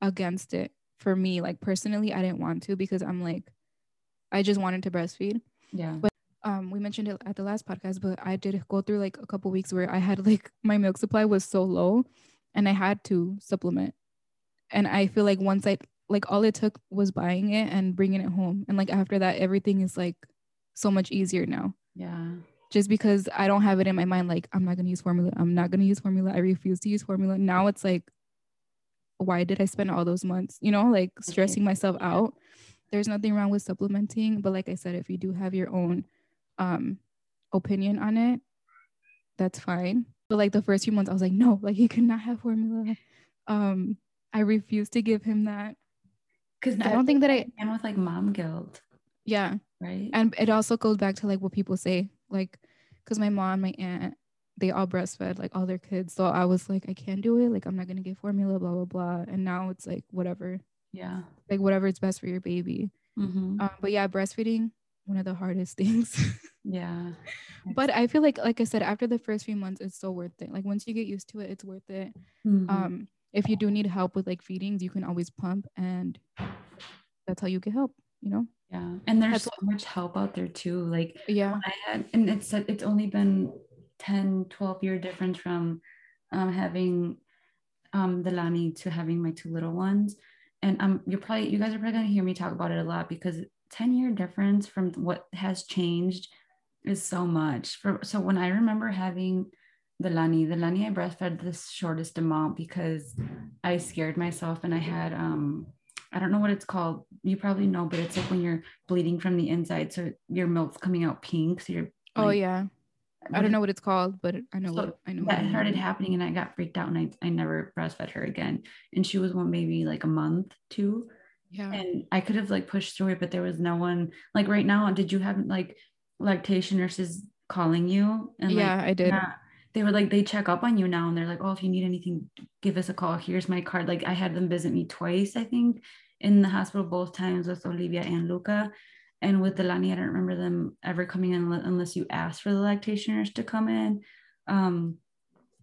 against it for me. Like personally, I didn't want to because I'm like, I just wanted to breastfeed. Yeah. But um, we mentioned it at the last podcast, but I did go through like a couple weeks where I had like my milk supply was so low and I had to supplement. And I feel like once I like all it took was buying it and bringing it home. And like after that, everything is like so much easier now Yeah. Just because I don't have it in my mind, like, I'm not going to use formula. I'm not going to use formula. I refuse to use formula. Now it's like, why did I spend all those months, you know, like stressing myself out? There's nothing wrong with supplementing. But like I said, if you do have your own um, opinion on it, that's fine. But like the first few months, I was like, no, like he cannot have formula. Um, I refuse to give him that. Because I don't think that I, and with like mom guilt, yeah. right? and it also goes back to like what people say like because my mom my aunt they all breastfed like all their kids so i was like i can't do it like i'm not gonna get formula blah blah blah and now it's like whatever Yeah. like whatever is best for your baby. Mhm. Um, but yeah, breastfeeding one of the hardest things. yeah. but I feel like, like I said, after the first few months, it's so worth it. Like once you get used to it, it's worth it. Mhm. Um, if you do need help with like feedings, you can always pump, and that's how you get help. You know? yeah. And there's that's so much help out there too. Like Yeah. I had, and it's it's only been 10, 12 year difference from um, having um, Delani to having my two little ones. And um, you're probably, you guys are probably gonna hear me talk about it a lot because 10 year difference from what has changed is so much. For so when I remember having Delani, the Lani I breastfed the shortest amount because I scared myself and I had um I don't know what it's called. You probably know, but it's like when you're bleeding from the inside, so your milk's coming out pink. So you're Oh like, yeah. I don't know what it's called, but I know So what I know. what that started happening and I got freaked out and I, I never breastfed her again. And she was one maybe like a month, two. Yeah. And I could have like pushed through it, but there was no one like right now. Did you have like lactation nurses calling you? And yeah, like, I did. yeah, they were like they check up on you now and they're like, oh, if you need anything, give us a call. Here's my card. Like I had them visit me twice, I think, in the hospital both times with Olivia and Luca. And with Delani, I don't remember them ever coming in unless you asked for the lactation nurse to come in. Um,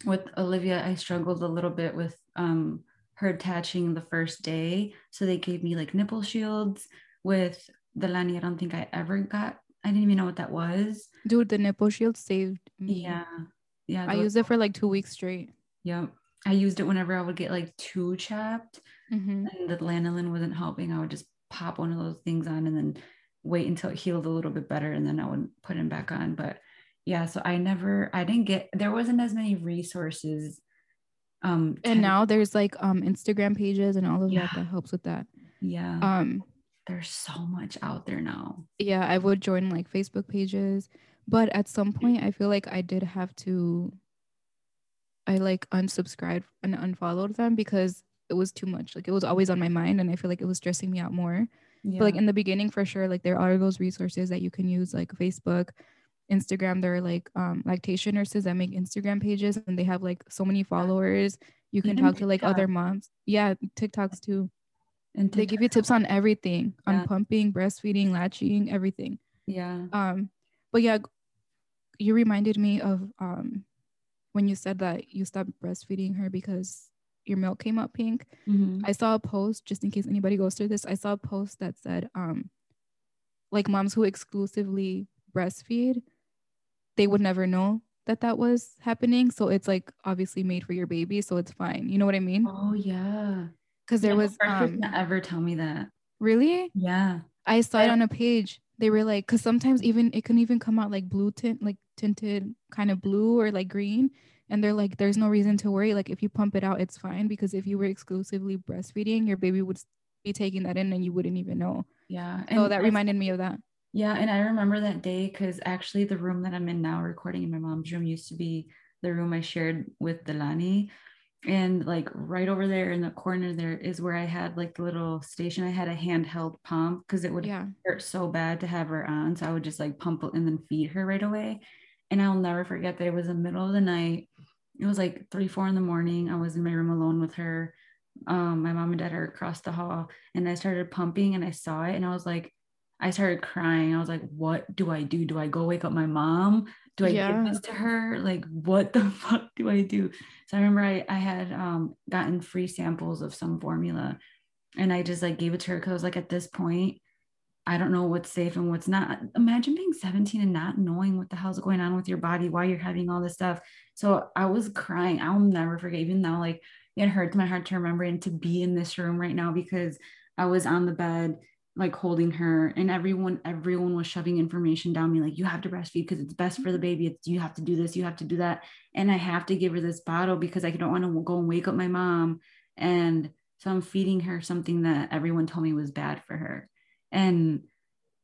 with Olivia, I struggled a little bit with um, her attaching the first day. So they gave me like nipple shields. With Delani, I don't think I ever got, I didn't even know what that was. Dude, the nipple shield saved me. Yeah. Yeah. I used it for like two weeks straight. Yep. I used it whenever I would get like too chapped hmm and the lanolin wasn't helping. I would just pop one of those things on and then wait until it healed a little bit better and then I would put him back on. But yeah, so I never, I didn't get, there wasn't as many resources. Um, And now there's like um Instagram pages and all of Yeah. that that helps with that. yeah, Um, there's so much out there now. yeah, I would join like Facebook pages, but at some point I feel like I did have to I like unsubscribed and unfollowed them because it was too much. Like it was always on my mind and I feel like it was stressing me out more. Yeah. But like in the beginning for sure, like there are those resources that you can use like Facebook, Instagram. There are like um lactation nurses that make Instagram pages and they have like so many followers. You can Even talk to like other moms. Yeah, TikToks too. and They give you tips on everything, Yeah. on pumping, breastfeeding, latching, everything. yeah. Um, but yeah, you reminded me of um when you said that you stopped breastfeeding her because your milk came out pink. Mhm. I saw a post just in case anybody goes through this. I saw a post that said um like moms who exclusively breastfeed, they would never know that that was happening. So it's like obviously made for your baby, so it's fine. You know what I mean? Oh yeah. Because there Yeah, was um ever tell me that. really Yeah. I saw it on a page. They were like, because sometimes even it can even come out like blue tint, like tinted kind of blue or like green. And they're like, there's no reason to worry. Like if you pump it out, it's fine. Because if you were exclusively breastfeeding, your baby would be taking that in and you wouldn't even know. Yeah. So that I- reminded me of that. Yeah, and I remember that day because actually the room that I'm in now, recording in my mom's room, used to be the room I shared with Delani. And like right over there in the corner there is where I had like the little station. I had a handheld pump because it would Yeah. hurt so bad to have her on. So I would just like pump and then feed her right away. And I'll never forget that it was the middle of the night. It was like three, four in the morning. I was in my room alone with her. Um, my mom and dad are across the hall, and I started pumping and I saw it, and I was like, I started crying. I was like, what do I do? Do I go wake up my mom? Do I Yeah. give this to her? Like, what the fuck do I do? So I remember I, I had um, gotten free samples of some formula and I just like gave it to her because I was like, at this point, I don't know what's safe and what's not. Imagine being 17 and not knowing what the hell's going on with your body while you're having all this stuff. So I was crying. I'll never forget, even though like it hurts my heart to remember and to be in this room right now because I was on the bed like holding her and everyone everyone was shoving information down me like you have to breastfeed because it's best for the mm-hmm. baby. It's you have to do this you have to do that. And i have to give her this bottle because i don't want to go and wake up my mom. And so i'm feeding her something that everyone told me was bad for her. And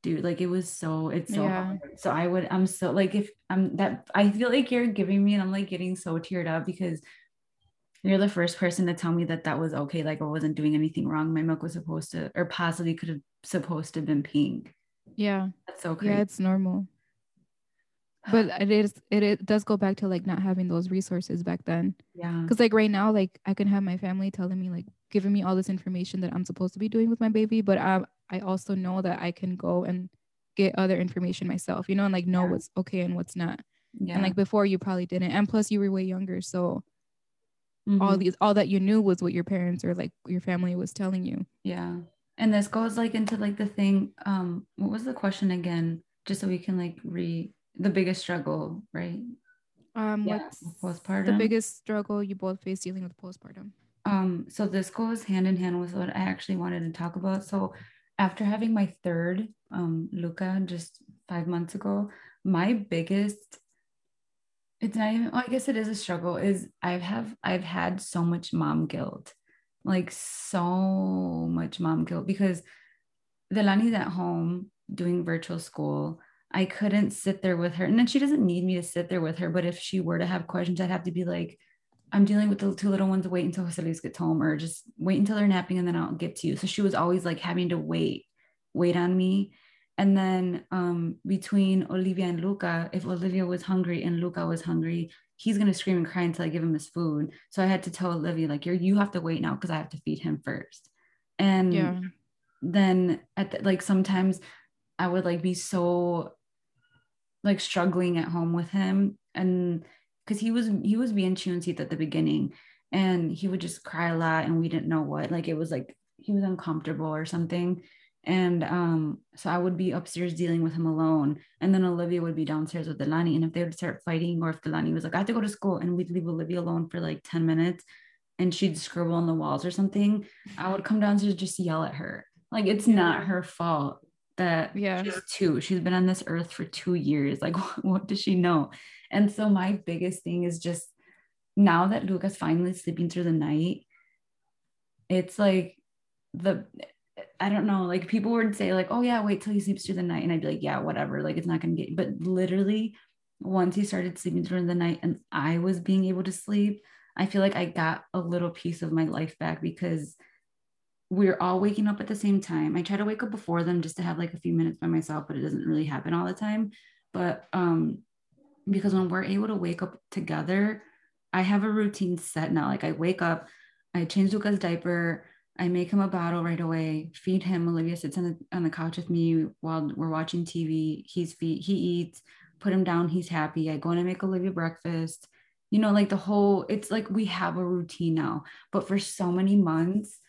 dude like it was so it's so Yeah. hard. so i would i'm so like if i'm that i feel like you're giving me and i'm like getting so teared up because you're the first person to tell me that that was okay like i wasn't doing anything wrong my milk was supposed to or possibly could have supposed to have been pink Yeah. that's so crazy Yeah. It's normal. but it is it, it does go back to like not having those resources back then yeah because like right now like i can have my family telling me like giving me all this information that i'm supposed to be doing with my baby but i i also know that i can go and get other information myself you know and like know Yeah. what's okay and what's not yeah and like before you probably didn't and plus you were way younger so all Mhm. these all that you knew was what your parents or like your family was telling you yeah and this goes like into like the thing um what was the question again just so we can like re the biggest struggle right um Yeah, what's postpartum. the biggest struggle you both face dealing with postpartum Um, so this goes hand in hand with what I actually wanted to talk about. So after having my third, um, Luca just five months ago, my biggest it's not even I guess it is a struggle, is I've have I've had so much mom guilt. Like so much mom guilt because Delani's at home doing virtual school. I couldn't sit there with her. And then she doesn't need me to sit there with her. But if she were to have questions, I'd have to be like, I'm dealing with the two little ones. Wait until Jose Luis gets home, or just wait until they're napping and then I'll get to you. So she was always like having to wait, wait on me. And then um, between Olivia and Luca, if Olivia was hungry and Luca was hungry, he's gonna scream and cry until I give him his food. So I had to tell Olivia, like, you're you have to wait now because I have to feed him first. And yeah then at the, like sometimes I would like be so like struggling at home with him and because he was he was being chuncito at the beginning and he would just cry a lot and we didn't know what like it was like he was uncomfortable or something and um so I would be upstairs dealing with him alone and then Olivia would be downstairs with Delani and if they would start fighting or if Delani was like I have to go to school and we'd leave Olivia alone for like 10 minutes and she'd scribble on the walls or something I would come downstairs just yell at her like it's not her fault that Yeah. she's two. She's been on this earth for two years. Like, what does she know? And so my biggest thing is just now that Luca's finally sleeping through the night, it's like the I don't know, like people would say, like, oh yeah, wait till he sleeps through the night. And I'd be like, yeah, whatever. Like it's not gonna get but literally once he started sleeping through the night and I was being able to sleep, I feel like I got a little piece of my life back because we're all waking up at the same time. I try to wake up before them just to have like a few minutes by myself, but it doesn't really happen all the time. But um because when we're able to wake up together, I have a routine set now. Like I wake up, I change Luca's diaper, I make him a bottle right away, feed him. Olivia sits on the on the couch with me while we're watching TV. He's feed, he eats, put him down, he's happy. I go in and make Olivia breakfast. You know, like the whole, it's like we have a routine now. But for so many months,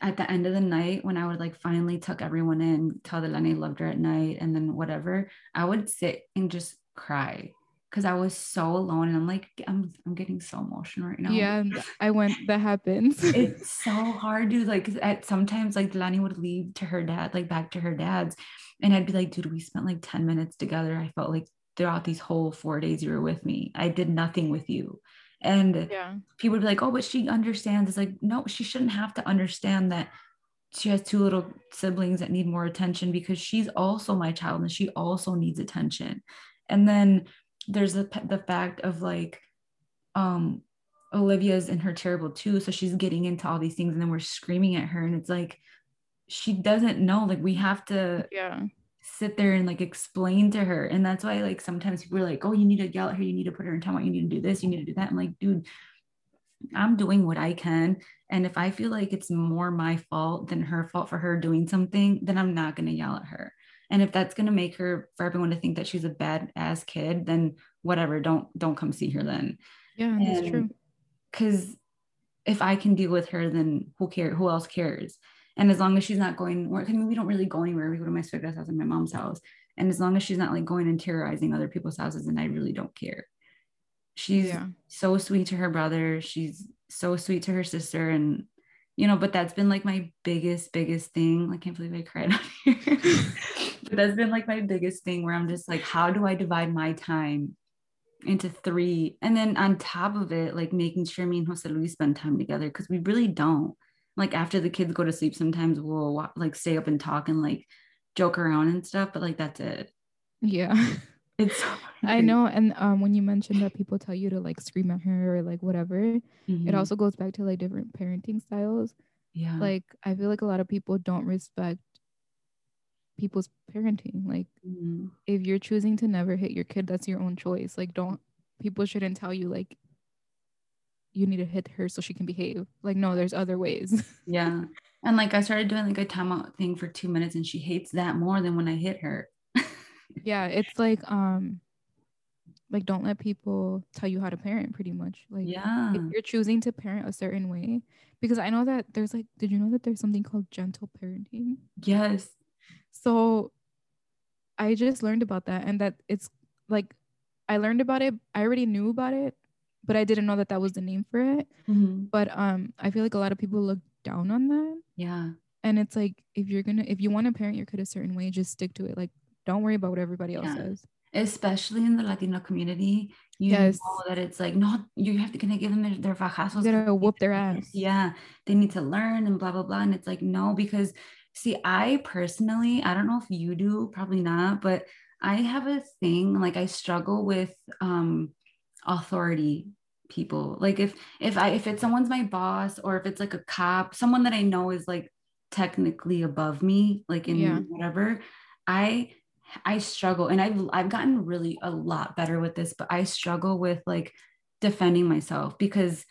at the end of the night, when I would like finally tuck everyone in, tell the I loved her at night, and then whatever, I would sit and just cry because I was so alone. And I'm like, I'm I'm getting so emotional right now. yeah i went that happens It's so hard, dude. like at sometimes like Delani would leave to her dad, like back to her dad's. And I'd be like, dude, we spent like 10 minutes together. I felt like throughout these whole four days you were with me. I did nothing with you. And yeah people would be like, oh, but she understands. It's like, no, she shouldn't have to understand that she has two little siblings that need more attention because she's also my child and she also needs attention. And then there's the, the fact of like, um, Olivia's in her terrible too. So she's getting into all these things and then we're screaming at her. And it's like, she doesn't know. Like, we have to yeah sit there and like explain to her. And that's why like sometimes people are like, oh, you need to yell at her, you need to put her in time out, you need to do this, you need to do that. I'm like, dude, I'm doing what I can. And if I feel like it's more my fault than her fault for her doing something, then I'm not gonna yell at her. And if that's gonna make her for everyone to think that she's a bad ass kid, then whatever, don't don't come see her then. yeah that's And- true Cause if I can deal with her, then who care? Who else cares? And as long as she's not going, I mean, we don't really go anywhere. We go to my sister's house and my mom's house. And as long as she's not like going and terrorizing other people's houses, and I really don't care. She's yeah so sweet to her brother. She's so sweet to her sister. And, you know, but that's been like my biggest, biggest thing. I can't believe I cried here. but that's been like my biggest thing where I'm just like, how do I divide my time into three? And then on top of it, like making sure me and Jose Luis spend time together because we really don't. Like after the kids go to sleep, sometimes we'll like stay up and talk and like joke around and stuff, but like that's it. yeah It's so I know. And um, when you mentioned that people tell you to like scream at her or like whatever, it Mhm. also goes back to like different parenting styles. yeah Like I feel like a lot of people don't respect people's parenting. Like Mhm. if you're choosing to never hit your kid, that's your own choice. Like don't people shouldn't tell you like you need to hit her so she can behave. Like no, there's other ways. Yeah. And like I started doing like a timeout thing for two minutes and she hates that more than when I hit her. Yeah, it's like um like don't let people tell you how to parent pretty much. Like Yeah. if you're choosing to parent a certain way because I know that there's like did you know that there's something called gentle parenting? Yes. So I just learned about that and that it's like I learned about it. I already knew about it, but I didn't know that that was the name for it. Mhm. But um I feel like a lot of people look down on that Yeah. and it's like if you're to if you want to parent your kid a certain way, just stick to it. Like don't worry about what everybody else Yeah. says. Especially in the Latino community. You Yes. know that it's like, not you have to gonna give them their, their fajazos. You gotta 'cause they whoop their ass. Yeah. They need to learn and blah, blah, blah. And it's like, no, because see, I personally, I don't know if you do, probably not, but I have a thing, like I struggle with um authority people. Like if if I if it's someone's my boss or if it's like a cop, someone that I know is like technically above me, like in Yeah. whatever, I I struggle and I've I've gotten really a lot better with this, but I struggle with like defending myself because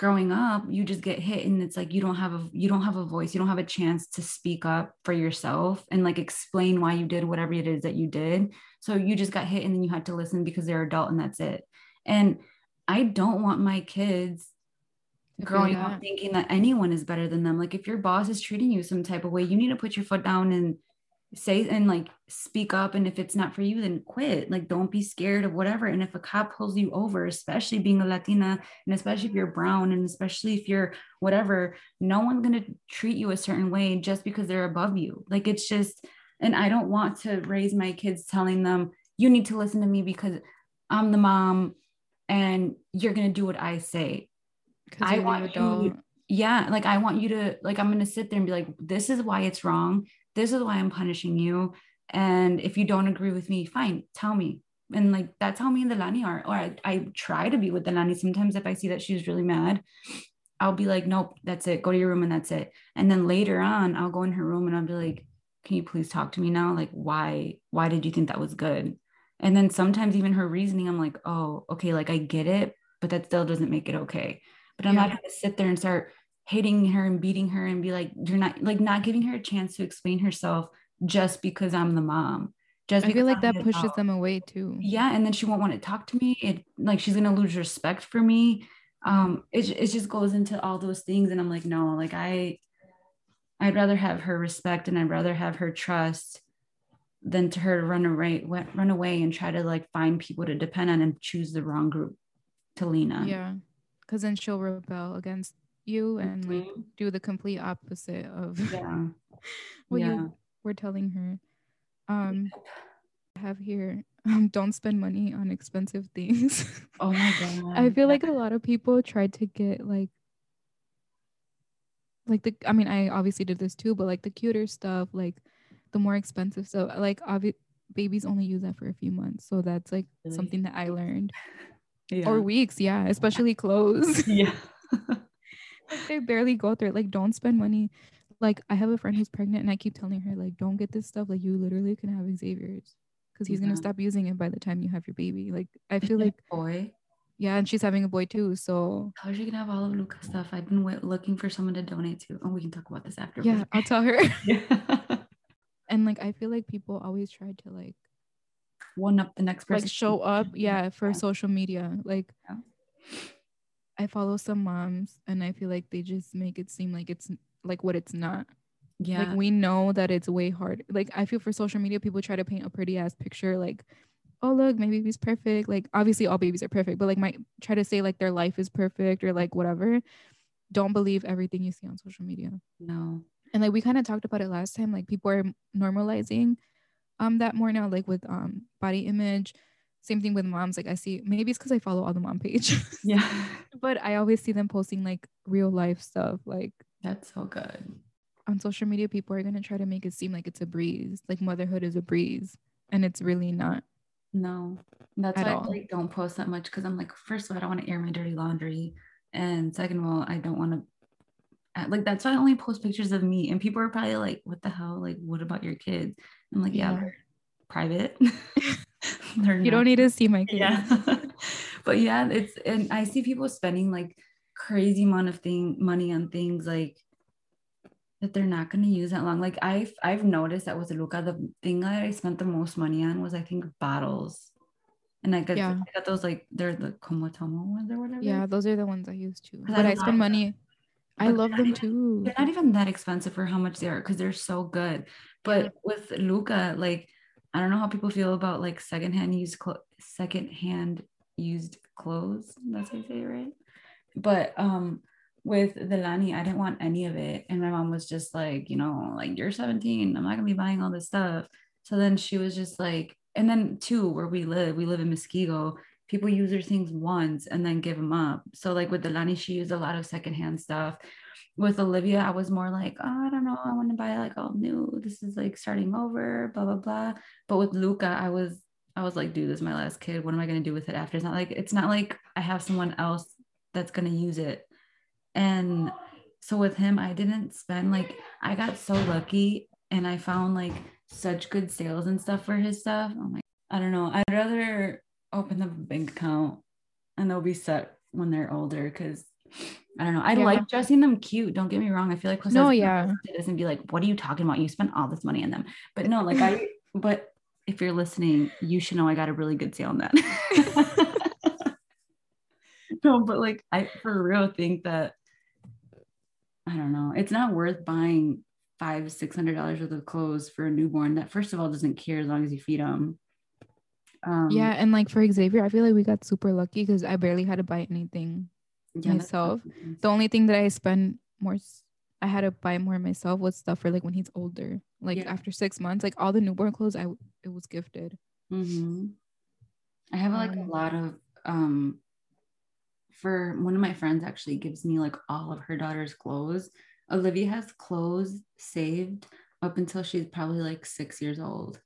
growing up you just get hit and it's like you don't have a you don't have a voice you don't have a chance to speak up for yourself and like explain why you did whatever it is that you did. So you just got hit and then you had to listen because they're adult and that's it. And i don't want my kids growing up thinking that anyone is better than them. Like if your boss is treating you some type of way you need to put your foot down and say and like speak up and if it's not for you then quit. Like don't be scared of whatever and if a cop pulls you over especially being a latina and especially if you're brown and especially if you're whatever no one's going to treat you a certain way just because they're above you. Like it's just and i don't want to raise my kids telling them you need to listen to me because i'm the mom and you're going to do what i say. I want you- yeah like i want you to like i'm going to sit there and be like this is why it's wrong this is why i'm punishing you. And if you don't agree with me fine tell me. And like that's how me and Delani are. Or I, I try to be with Delani sometimes if i see that she's really mad i'll be like nope that's it. Go to your room and that's it. And then later on i'll go in her room and i'll be like can you please talk to me now? Like why why did you think that was good? And then sometimes even her reasoning i'm like oh okay like i get it but that still doesn't make it okay. But i'm not Yeah. going to sit there and start hating her and beating her and be like you're not like not giving her a chance to explain herself just because i'm the mom just I because feel like I'm that pushes adult. them away too. yeah and then she won't want to talk to me it like she's going to lose respect for me um it, it just goes into all those things and i'm like no like i i'd rather have her respect and i'd rather have her trust than to her to run away run away and try to like find people to depend on and choose the wrong group to lean on Yeah. Cause then she'll rebel against you and like Mhm. do the complete opposite of yeah what yeah you were telling her. Um I have here um don't spend money on expensive things. oh my god I feel like a lot of people tried to get like like the I mean I obviously did this too, but like the cuter stuff, like the more expensive stuff, like obvi- babies only use that for a few months. So that's like Really? something that I learned. yeah. Or weeks, yeah, especially clothes. yeah like they barely go through it. Like don't spend money. Like I have a friend who's pregnant and I keep telling her like don't get this stuff. Like you literally can have Xavier's because he's Yeah. gonna stop using it by the time you have your baby. Like I feel like boy yeah, and she's having a boy too. So How's she gonna have all of Luca's stuff? I've been wait- looking for someone to donate to. Oh, we can talk about this after. yeah, I'll tell her. Yeah. and like I feel like people always try to like One up the next person. like show up yeah for Yeah. social media like Yeah. I follow some moms and I feel like they just make it seem like it's like what it's not. Yeah. Like we know that it's way hard. Like I feel for social media, people try to paint a pretty ass picture, like, oh look, my baby's perfect. Like obviously all babies are perfect, but like might try to say like their life is perfect or like whatever. Don't believe everything you see on social media. no. And like we kind of talked about it last time. Like people are normalizing um that more now, like with um body image. Same thing with moms. Like I see maybe it's because I follow all the mom pages. Yeah. but I always see them posting like real life stuff. Like That's so good. on social media, people are gonna try to make it seem like it's a breeze, like motherhood is a breeze, and it's really not. No. That's why all. I like don't post that much because I'm like, first of all, I don't want to air my dirty laundry. And second of all, I don't want to uh, like that's why I only post pictures of me. And people are probably like, what the hell? Like, what about your kids? I'm like, yeah, Yeah. private. They're You not- don't need to see my kids. yeah but yeah it's and i see people spending like crazy amount of thing money on things like that they're not going to use that long like i've i've noticed that with luca the thing that i spent the most money on was i think bottles and i got, Yeah. I got those like they're the Comotomo ones or whatever Yeah, those are the ones I use too. I But I love spend money. I love them even- too. they're not even that expensive for how much they are because they're so good. But with Luca, like I don't know how people feel about like secondhand used clo- secondhand used clothes. That's how you say right? But um with Delani, I didn't want any of it. And my mom was just like, you know, like you're 17. I'm not gonna be buying all this stuff. So then she was just like, and then too, where we live, we live in Muskego. People use their things once and then give them up. So like with Delani, she used a lot of secondhand stuff with Olivia, I was more like, oh, I don't know, I want to buy like all new. This is like starting over, blah blah blah. But with Luca, I was I was like, dude, this is my last kid. What am I gonna do with it after? It's not like it's not like I have someone else that's gonna use it. And so with him, I didn't spend like I got so lucky and I found like such good sales and stuff for his stuff. I'm like, I don't know. I'd rather open up a bank account and they'll be set when they're older because I don't know. I Yeah. like dressing them cute. Don't get me wrong. I feel like No, yeah. this and be like, "What are you talking about? You spent all this money on them." But no, like I. but if you're listening, you should know I got a really good sale on that. no, but like I for real think that I don't know. It's not worth buying five six hundred dollars worth of clothes for a newborn that first of all doesn't care as long as you feed them. Um, yeah, and like for Xavier, I feel like we got super lucky because I barely had to buy anything. yeah, myself. The only thing that I spend more, I had to buy more myself was stuff for like when he's older. Like Yeah. after six months, like all the newborn clothes, I it was gifted. hmm I have like a Um, lot of um for one of my friends actually gives me like all of her daughter's clothes. Olivia has clothes saved up until she's probably like six years old.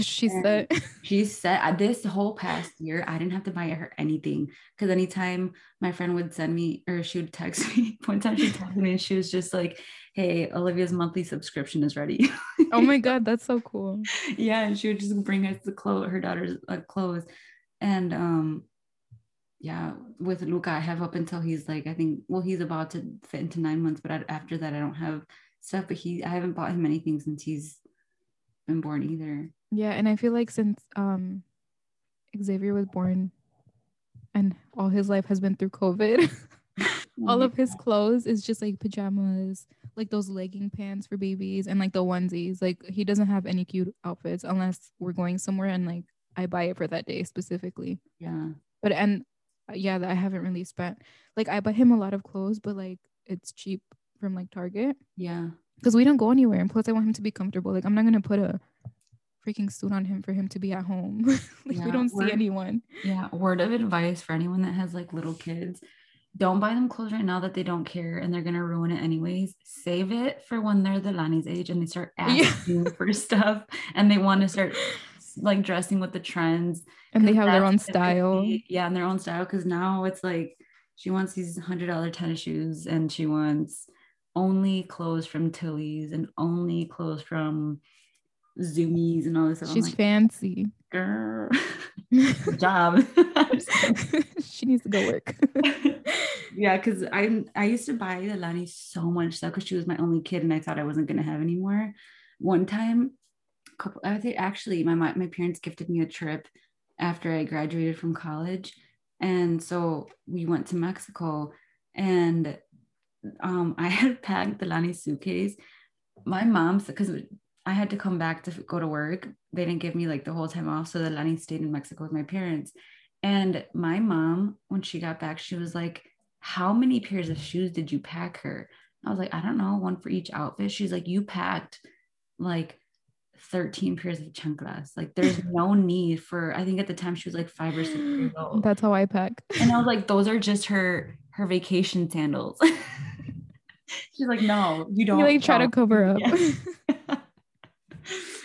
She And- said, She said uh, this whole past year, I didn't have to buy her anything because anytime my friend would send me or she would text me, one time she texted me and she was just like, Hey, Olivia's monthly subscription is ready. "Oh my god, that's so cool." yeah and she would just bring us the clothes her daughter's uh, clothes and um yeah with luca i have up until he's like i think well he's about to fit into nine months but I, after that i don't have stuff but he i haven't bought him anything since he's been born either Yeah, and I feel like since um Xavier was born, and all his life has been through COVID. all of his clothes is just like pajamas, like those legging pants for babies, and like the onesies. Like he doesn't have any cute outfits unless we're going somewhere and like I buy it for that day specifically. yeah But and uh, yeah, that I haven't really spent. Like I buy him a lot of clothes, but like it's cheap from like Target yeah because we don't go anywhere. And plus, I want him to be comfortable. Like I'm not gonna put a freaking suit on him for him to be at home. like Yeah, we don't see anyone. yeah word of advice for anyone that has like little kids don't buy them clothes right now that they don't care and they're gonna ruin it anyways. Save it for when they're Delani's age and they start Yeah. asking for stuff and they want to start like dressing with the trends And they have their own style. Yeah, and their own style. Because now it's like she wants these hundred dollar tennis shoes, and she wants only clothes from Tilly's and only clothes from Zumiez and all this stuff. She's like, fancy. girl, job. she needs to go work. yeah, because I I used to buy Delani so much stuff because she was my only kid, and I thought I wasn't gonna have any more. One time, couple I think actually my my parents gifted me a trip after I graduated from college, and so we went to Mexico, and um I had packed Delani suitcase. My mom said because I had to come back to go to work. They didn't give me like the whole time off, so Delani stayed in Mexico with my parents. And my mom, when she got back, she was like, How many pairs of shoes did you pack her? I was like, I don't know, one for each outfit. She's like, You packed like 13 pairs of chanclas. Like, there's no need for, I think at the time she was like five or six years old. That's how I pack. And I was like, Those are just her her vacation sandals. She's like, No, you don't. You like try to cover up. Yeah.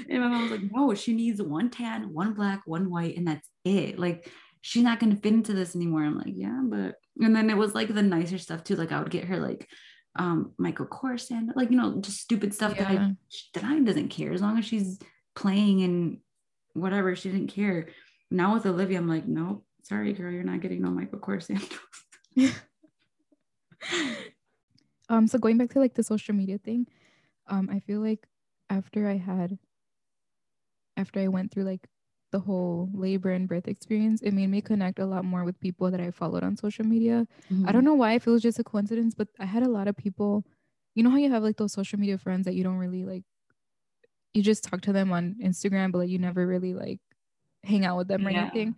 And my mom was like, no, she needs one tan, one black, one white, and that's it. Like, she's not gonna fit into this anymore. I'm like, yeah, but and then it was like the nicer stuff too. Like I would get her like um Michael Kors and like you know just stupid stuff that I that I doesn't care as long as she's playing and whatever she didn't care. Now with Olivia, I'm like, nope, sorry girl, you're not getting no Michael Kors sandals. um so going back to like the social media thing um i feel like after i had after i went through like the whole labor and birth experience it made me connect a lot more with people that i followed on social media. I don't mm-hmm. know why if it was just a coincidence but i had a lot of people you know how you have like those social media friends that you don't really like you just talk to them on instagram but like you never really like hang out with them or Yeah. anything?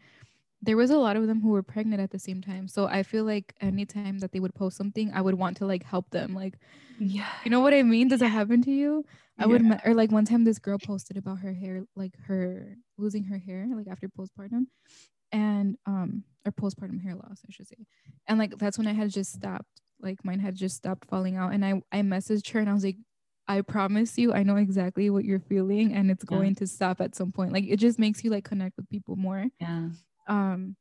There was a lot of them who were pregnant at the same time so i feel like anytime that they would post something i would want to like help them like Yeah. you know what i mean? Does that happen to you i would Yeah. or like one time this girl posted about her hair like her losing her hair like after postpartum and um or postpartum hair loss i should say and like that's when i had just stopped like mine had just stopped falling out and i i messaged her and i was like i promise you i know exactly what you're feeling and it's Yeah. going to stop at some point like it just makes you like connect with people more Yeah. um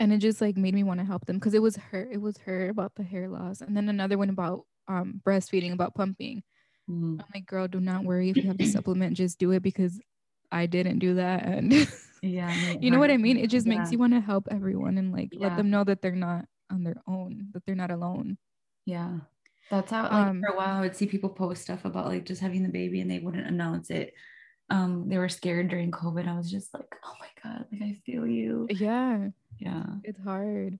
and it just like made me want to help them because it was her it was her about the hair loss and then another one about um breastfeeding about pumping Mm. i'm like girl do not worry if you have the supplement just do it because i didn't do that and Yeah. you know what i mean it just makes you want to help everyone and like Yeah. let them know that they're not on their own that they're not alone Yeah. That's how like Um, for a while I would see people post stuff about like just having the baby and they wouldn't announce it. Um, they were scared during COVID. I was just like, oh my God, like I feel you. yeah Yeah. it's hard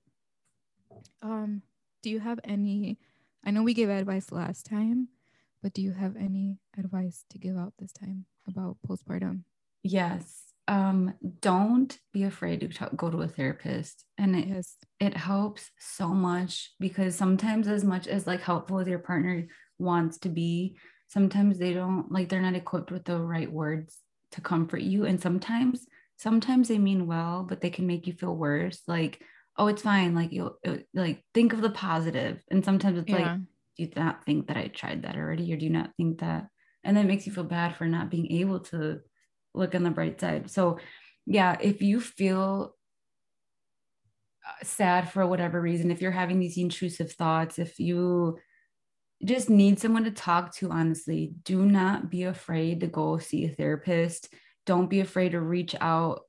um do you have any i know we gave advice last time but do you have any advice to give out this time about postpartum Yes. Um, don't be afraid to talk, go to a therapist. And it, yes it helps so much because sometimes as much as like helpful as your partner wants to be, sometimes they don't like they're not equipped with the right words to comfort you. And sometimes, sometimes they mean well, but they can make you feel worse. Like, oh, it's fine. Like you like think of the positive. And sometimes it's like, yeah do you not think that I tried that already? Or do you not think that? And that makes you feel bad for not being able to look on the bright side. So, yeah, if you feel uh, sad for whatever reason, if you're having these intrusive thoughts, if you just need someone to talk to, honestly, do not be afraid to go see a therapist. Don't be afraid to reach out.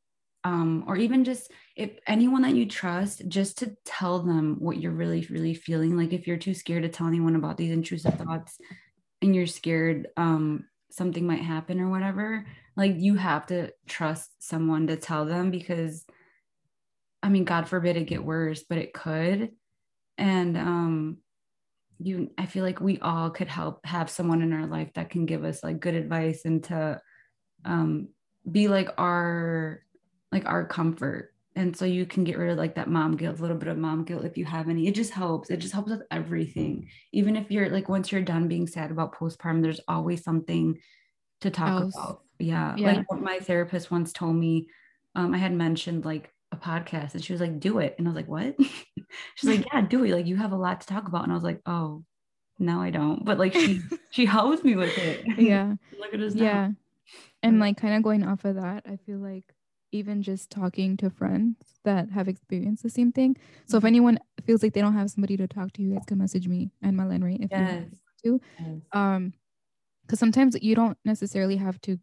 Um, or even just if anyone that you trust, just to tell them what you're really, really feeling. Like if you're too scared to tell anyone about these intrusive thoughts and you're scared um, something might happen or whatever, like you have to trust someone to tell them because I mean, God forbid it get worse, but it could. And um you I feel like we all could help have someone in our life that can give us like good advice and to um be like our like our comfort. And so you can get rid of like that mom guilt, a little bit of mom guilt if you have any. It just helps. It just helps with everything. Even if you're like once you're done being sad about postpartum, there's always something to talk Else. about. Yeah. Yeah. Like what my therapist once told me, um, I had mentioned like a podcast and she was like, do it. And I was like, what? She's like, yeah, do it. Like you have a lot to talk about. And I was like, oh, no, I don't. But like she she helps me with it. yeah Look at us now. yeah and like kind of going off of that i feel like even just talking to friends that have experienced the same thing so if Mhm. anyone feels like they don't have somebody to talk to you guys can message me and Malen Ray if you want. To. Um because sometimes you don't necessarily have to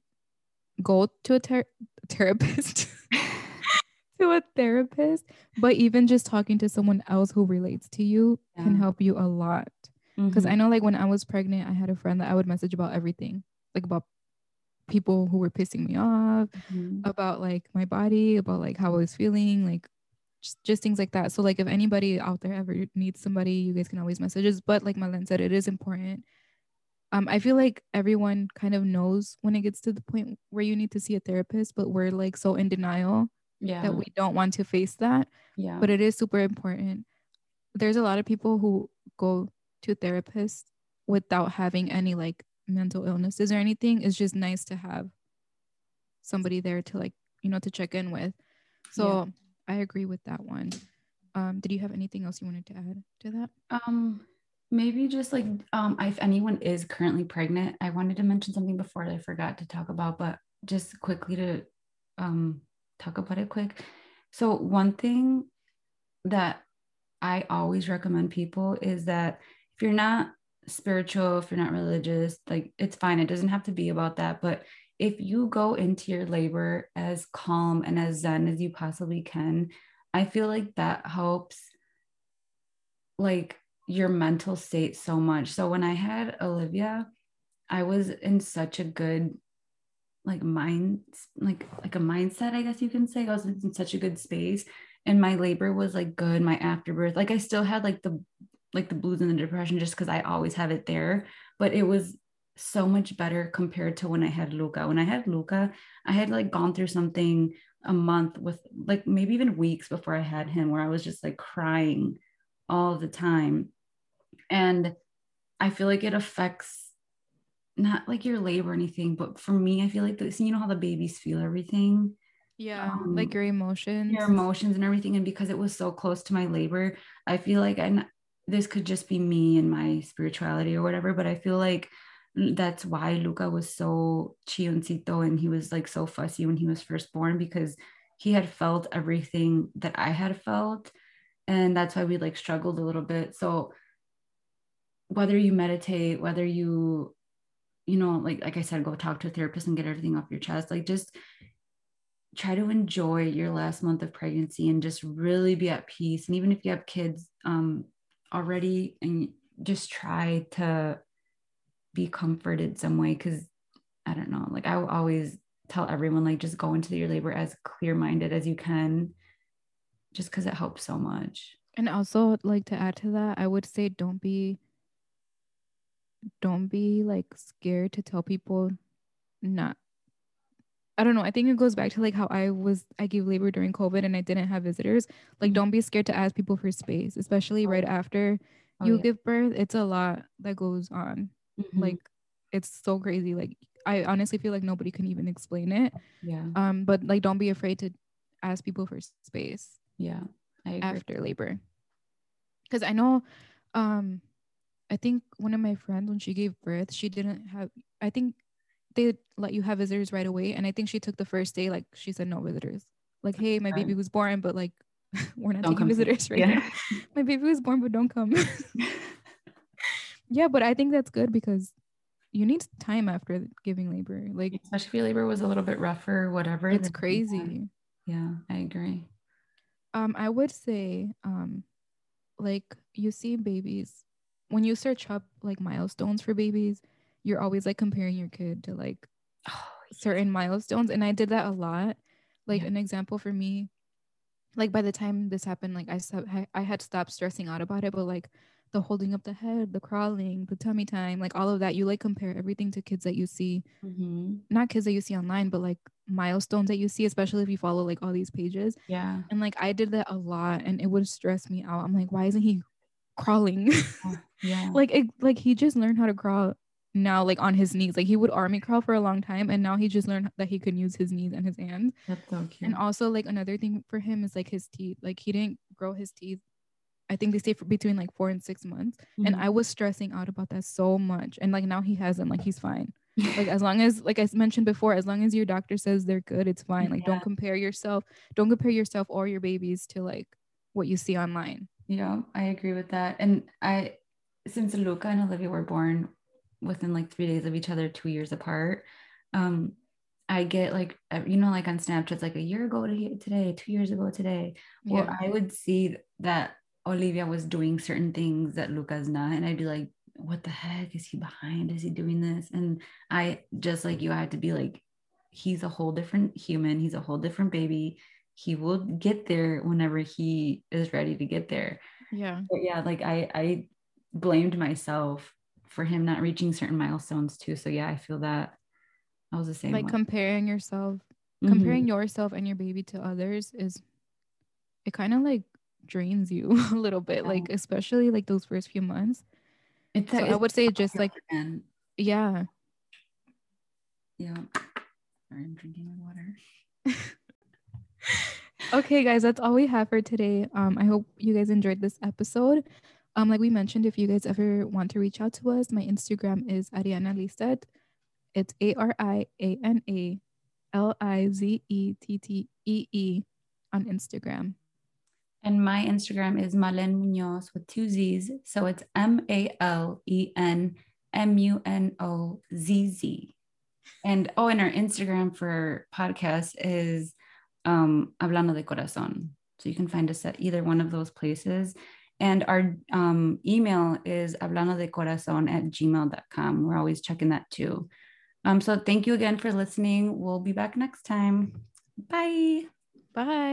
go to a ther- therapist to a therapist but even just talking to someone else who relates to you can help you a lot because Mhm. I know like when I was pregnant, I had a friend that I would message about everything, like about people who were pissing me off, Mhm. about like my body, about like how I was feeling, like just, just things like that. So like if anybody out there ever needs somebody, you guys can always message us. But like Malen said, it is important. Um, I feel like everyone kind of knows when it gets to the point where you need to see a therapist, but we're like so in denial yeah. that we don't want to face that yeah. but it is super important. There's a lot of people who go to therapists without having any like mental illnesses or anything. It's just nice to have somebody there to like, you know, to check in with. So I agree with that one. Um, did you have anything else you wanted to add to that? Um, maybe just like um, if anyone is currently pregnant, I wanted to mention something before that I forgot to talk about, but just quickly to um talk about it quick. So one thing that I always recommend people is that if you're not spiritual, if you're not religious, like it's fine. It doesn't have to be about that. But if you go into your labor as calm and as zen as you possibly can, I feel like that helps like your mental state so much. So when I had Olivia, I was in such a good like mind like like a mindset, I guess you can say. I was in such a good space and my labor was like good, my afterbirth. Like I still had like the like the blues and the depression just because I always have it there, but it was so much better compared to when I had Luca. When I had Luca, I had like gone through something a month with like maybe even weeks before I had him where I was just like crying all the time. And I feel like it affects not like your labor or anything, but for me, I feel like this, you know how the babies feel everything. Yeah, um, like your emotions. Your emotions and everything. And because it was so close to my labor, I feel like I this could just be me and my spirituality or whatever, but I feel like that's why Luca was so chioncito and he was like so fussy when he was first born because he had felt everything that I had felt. And that's why we like struggled a little bit. So whether you meditate, whether you, you know, like like I said, go talk to a therapist and get everything off your chest, like just try to enjoy your last month of pregnancy and just really be at peace. And even if you have kids um already and just try to be comforted some way because I don't know, like I always tell everyone, like just go into your labor as clear minded as you can, just because it helps so much. And also, like to add to that, I would say don't be, don't be like scared to tell people not. I don't know. I think it goes back to like how I was, I gave labor during COVID and I didn't have visitors. Like, mm-hmm. don't be scared to ask people for space, especially right oh. after oh, you yeah. give birth. It's a lot that goes on. Mm-hmm. Like it's so crazy. Like I honestly feel like nobody can even explain it. Yeah. Um, but like don't be afraid to ask people for space. Yeah. after labor. Cause I know um I think one of my friends when she gave birth, she didn't have I think they let you have visitors right away. And I think she took the first day, like she said no visitors. Like, hey, my baby was born, but like we're not don't taking visitors right yeah. now. my baby was born, but don't come. yeah but i think that's good because you need time after giving labor like especially if your labor was a little bit rougher whatever it's crazy yeah i agree um i would say um like you see babies when you search up like milestones for babies you're always like comparing your kid to like oh, certain milestones and i did that a lot like yeah. an example for me like by the time this happened like i i had stopped stressing out about it but like the holding up the head, the crawling, the tummy time, like all of that. You like compare everything to kids that you see, mm-hmm. not kids that you see online, but like milestones that you see, especially if you follow like all these pages. Yeah. And like I did that a lot and it would stress me out. I'm like, why isn't he crawling? yeah. like it, like he just learned how to crawl now like on his knees like he would army crawl for a long time and now he just learned that he could use his knees and his hands that's so cute and also like another thing for him is like his teeth like he didn't grow his teeth I think they stay for between like four and six months. Mm-hmm. And I was stressing out about that so much. And like now he hasn't, like he's fine. like as long as like I mentioned before, as long as your doctor says they're good, it's fine. Like yeah. don't compare yourself, don't compare yourself or your babies to like what you see online. Yeah, I agree with that. And I since Luca and Olivia were born within like three days of each other, two years apart, um, I get like you know like on Snapchat, it's like a year ago today, two years ago today. Well, yeah. I would see that Olivia was doing certain things that Luca's not. And I'd be like, what the heck? Is he behind? Is he doing this? And I just like you, I had to be like, he's a whole different human. He's a whole different baby. He will get there whenever he is ready to get there. Yeah. But yeah, like I I blamed myself for him not reaching certain milestones too. So yeah, I feel that I was the same. Like way. comparing yourself, mm-hmm. comparing yourself and your baby to others is it kind of like drains you a little bit, yeah. like especially like those first few months. It's, so I would say just like yeah. Yeah. Sorry, I'm drinking water. okay, guys, that's all we have for today. Um, I hope you guys enjoyed this episode. Um, like we mentioned, if you guys ever want to reach out to us, my Instagram is Ariana Lizette. It's A R I A N A L I Z E T T E E on Instagram. And my Instagram is Malen Munoz with two Z's. So it's M A L E N M U N O Z Z. And oh, and our Instagram for podcast is um, Hablando de Corazon. So you can find us at either one of those places. And our um, email is hablando de corazon at gmail.com. We're always checking that too. Um, so thank you again for listening. We'll be back next time. Bye. Bye.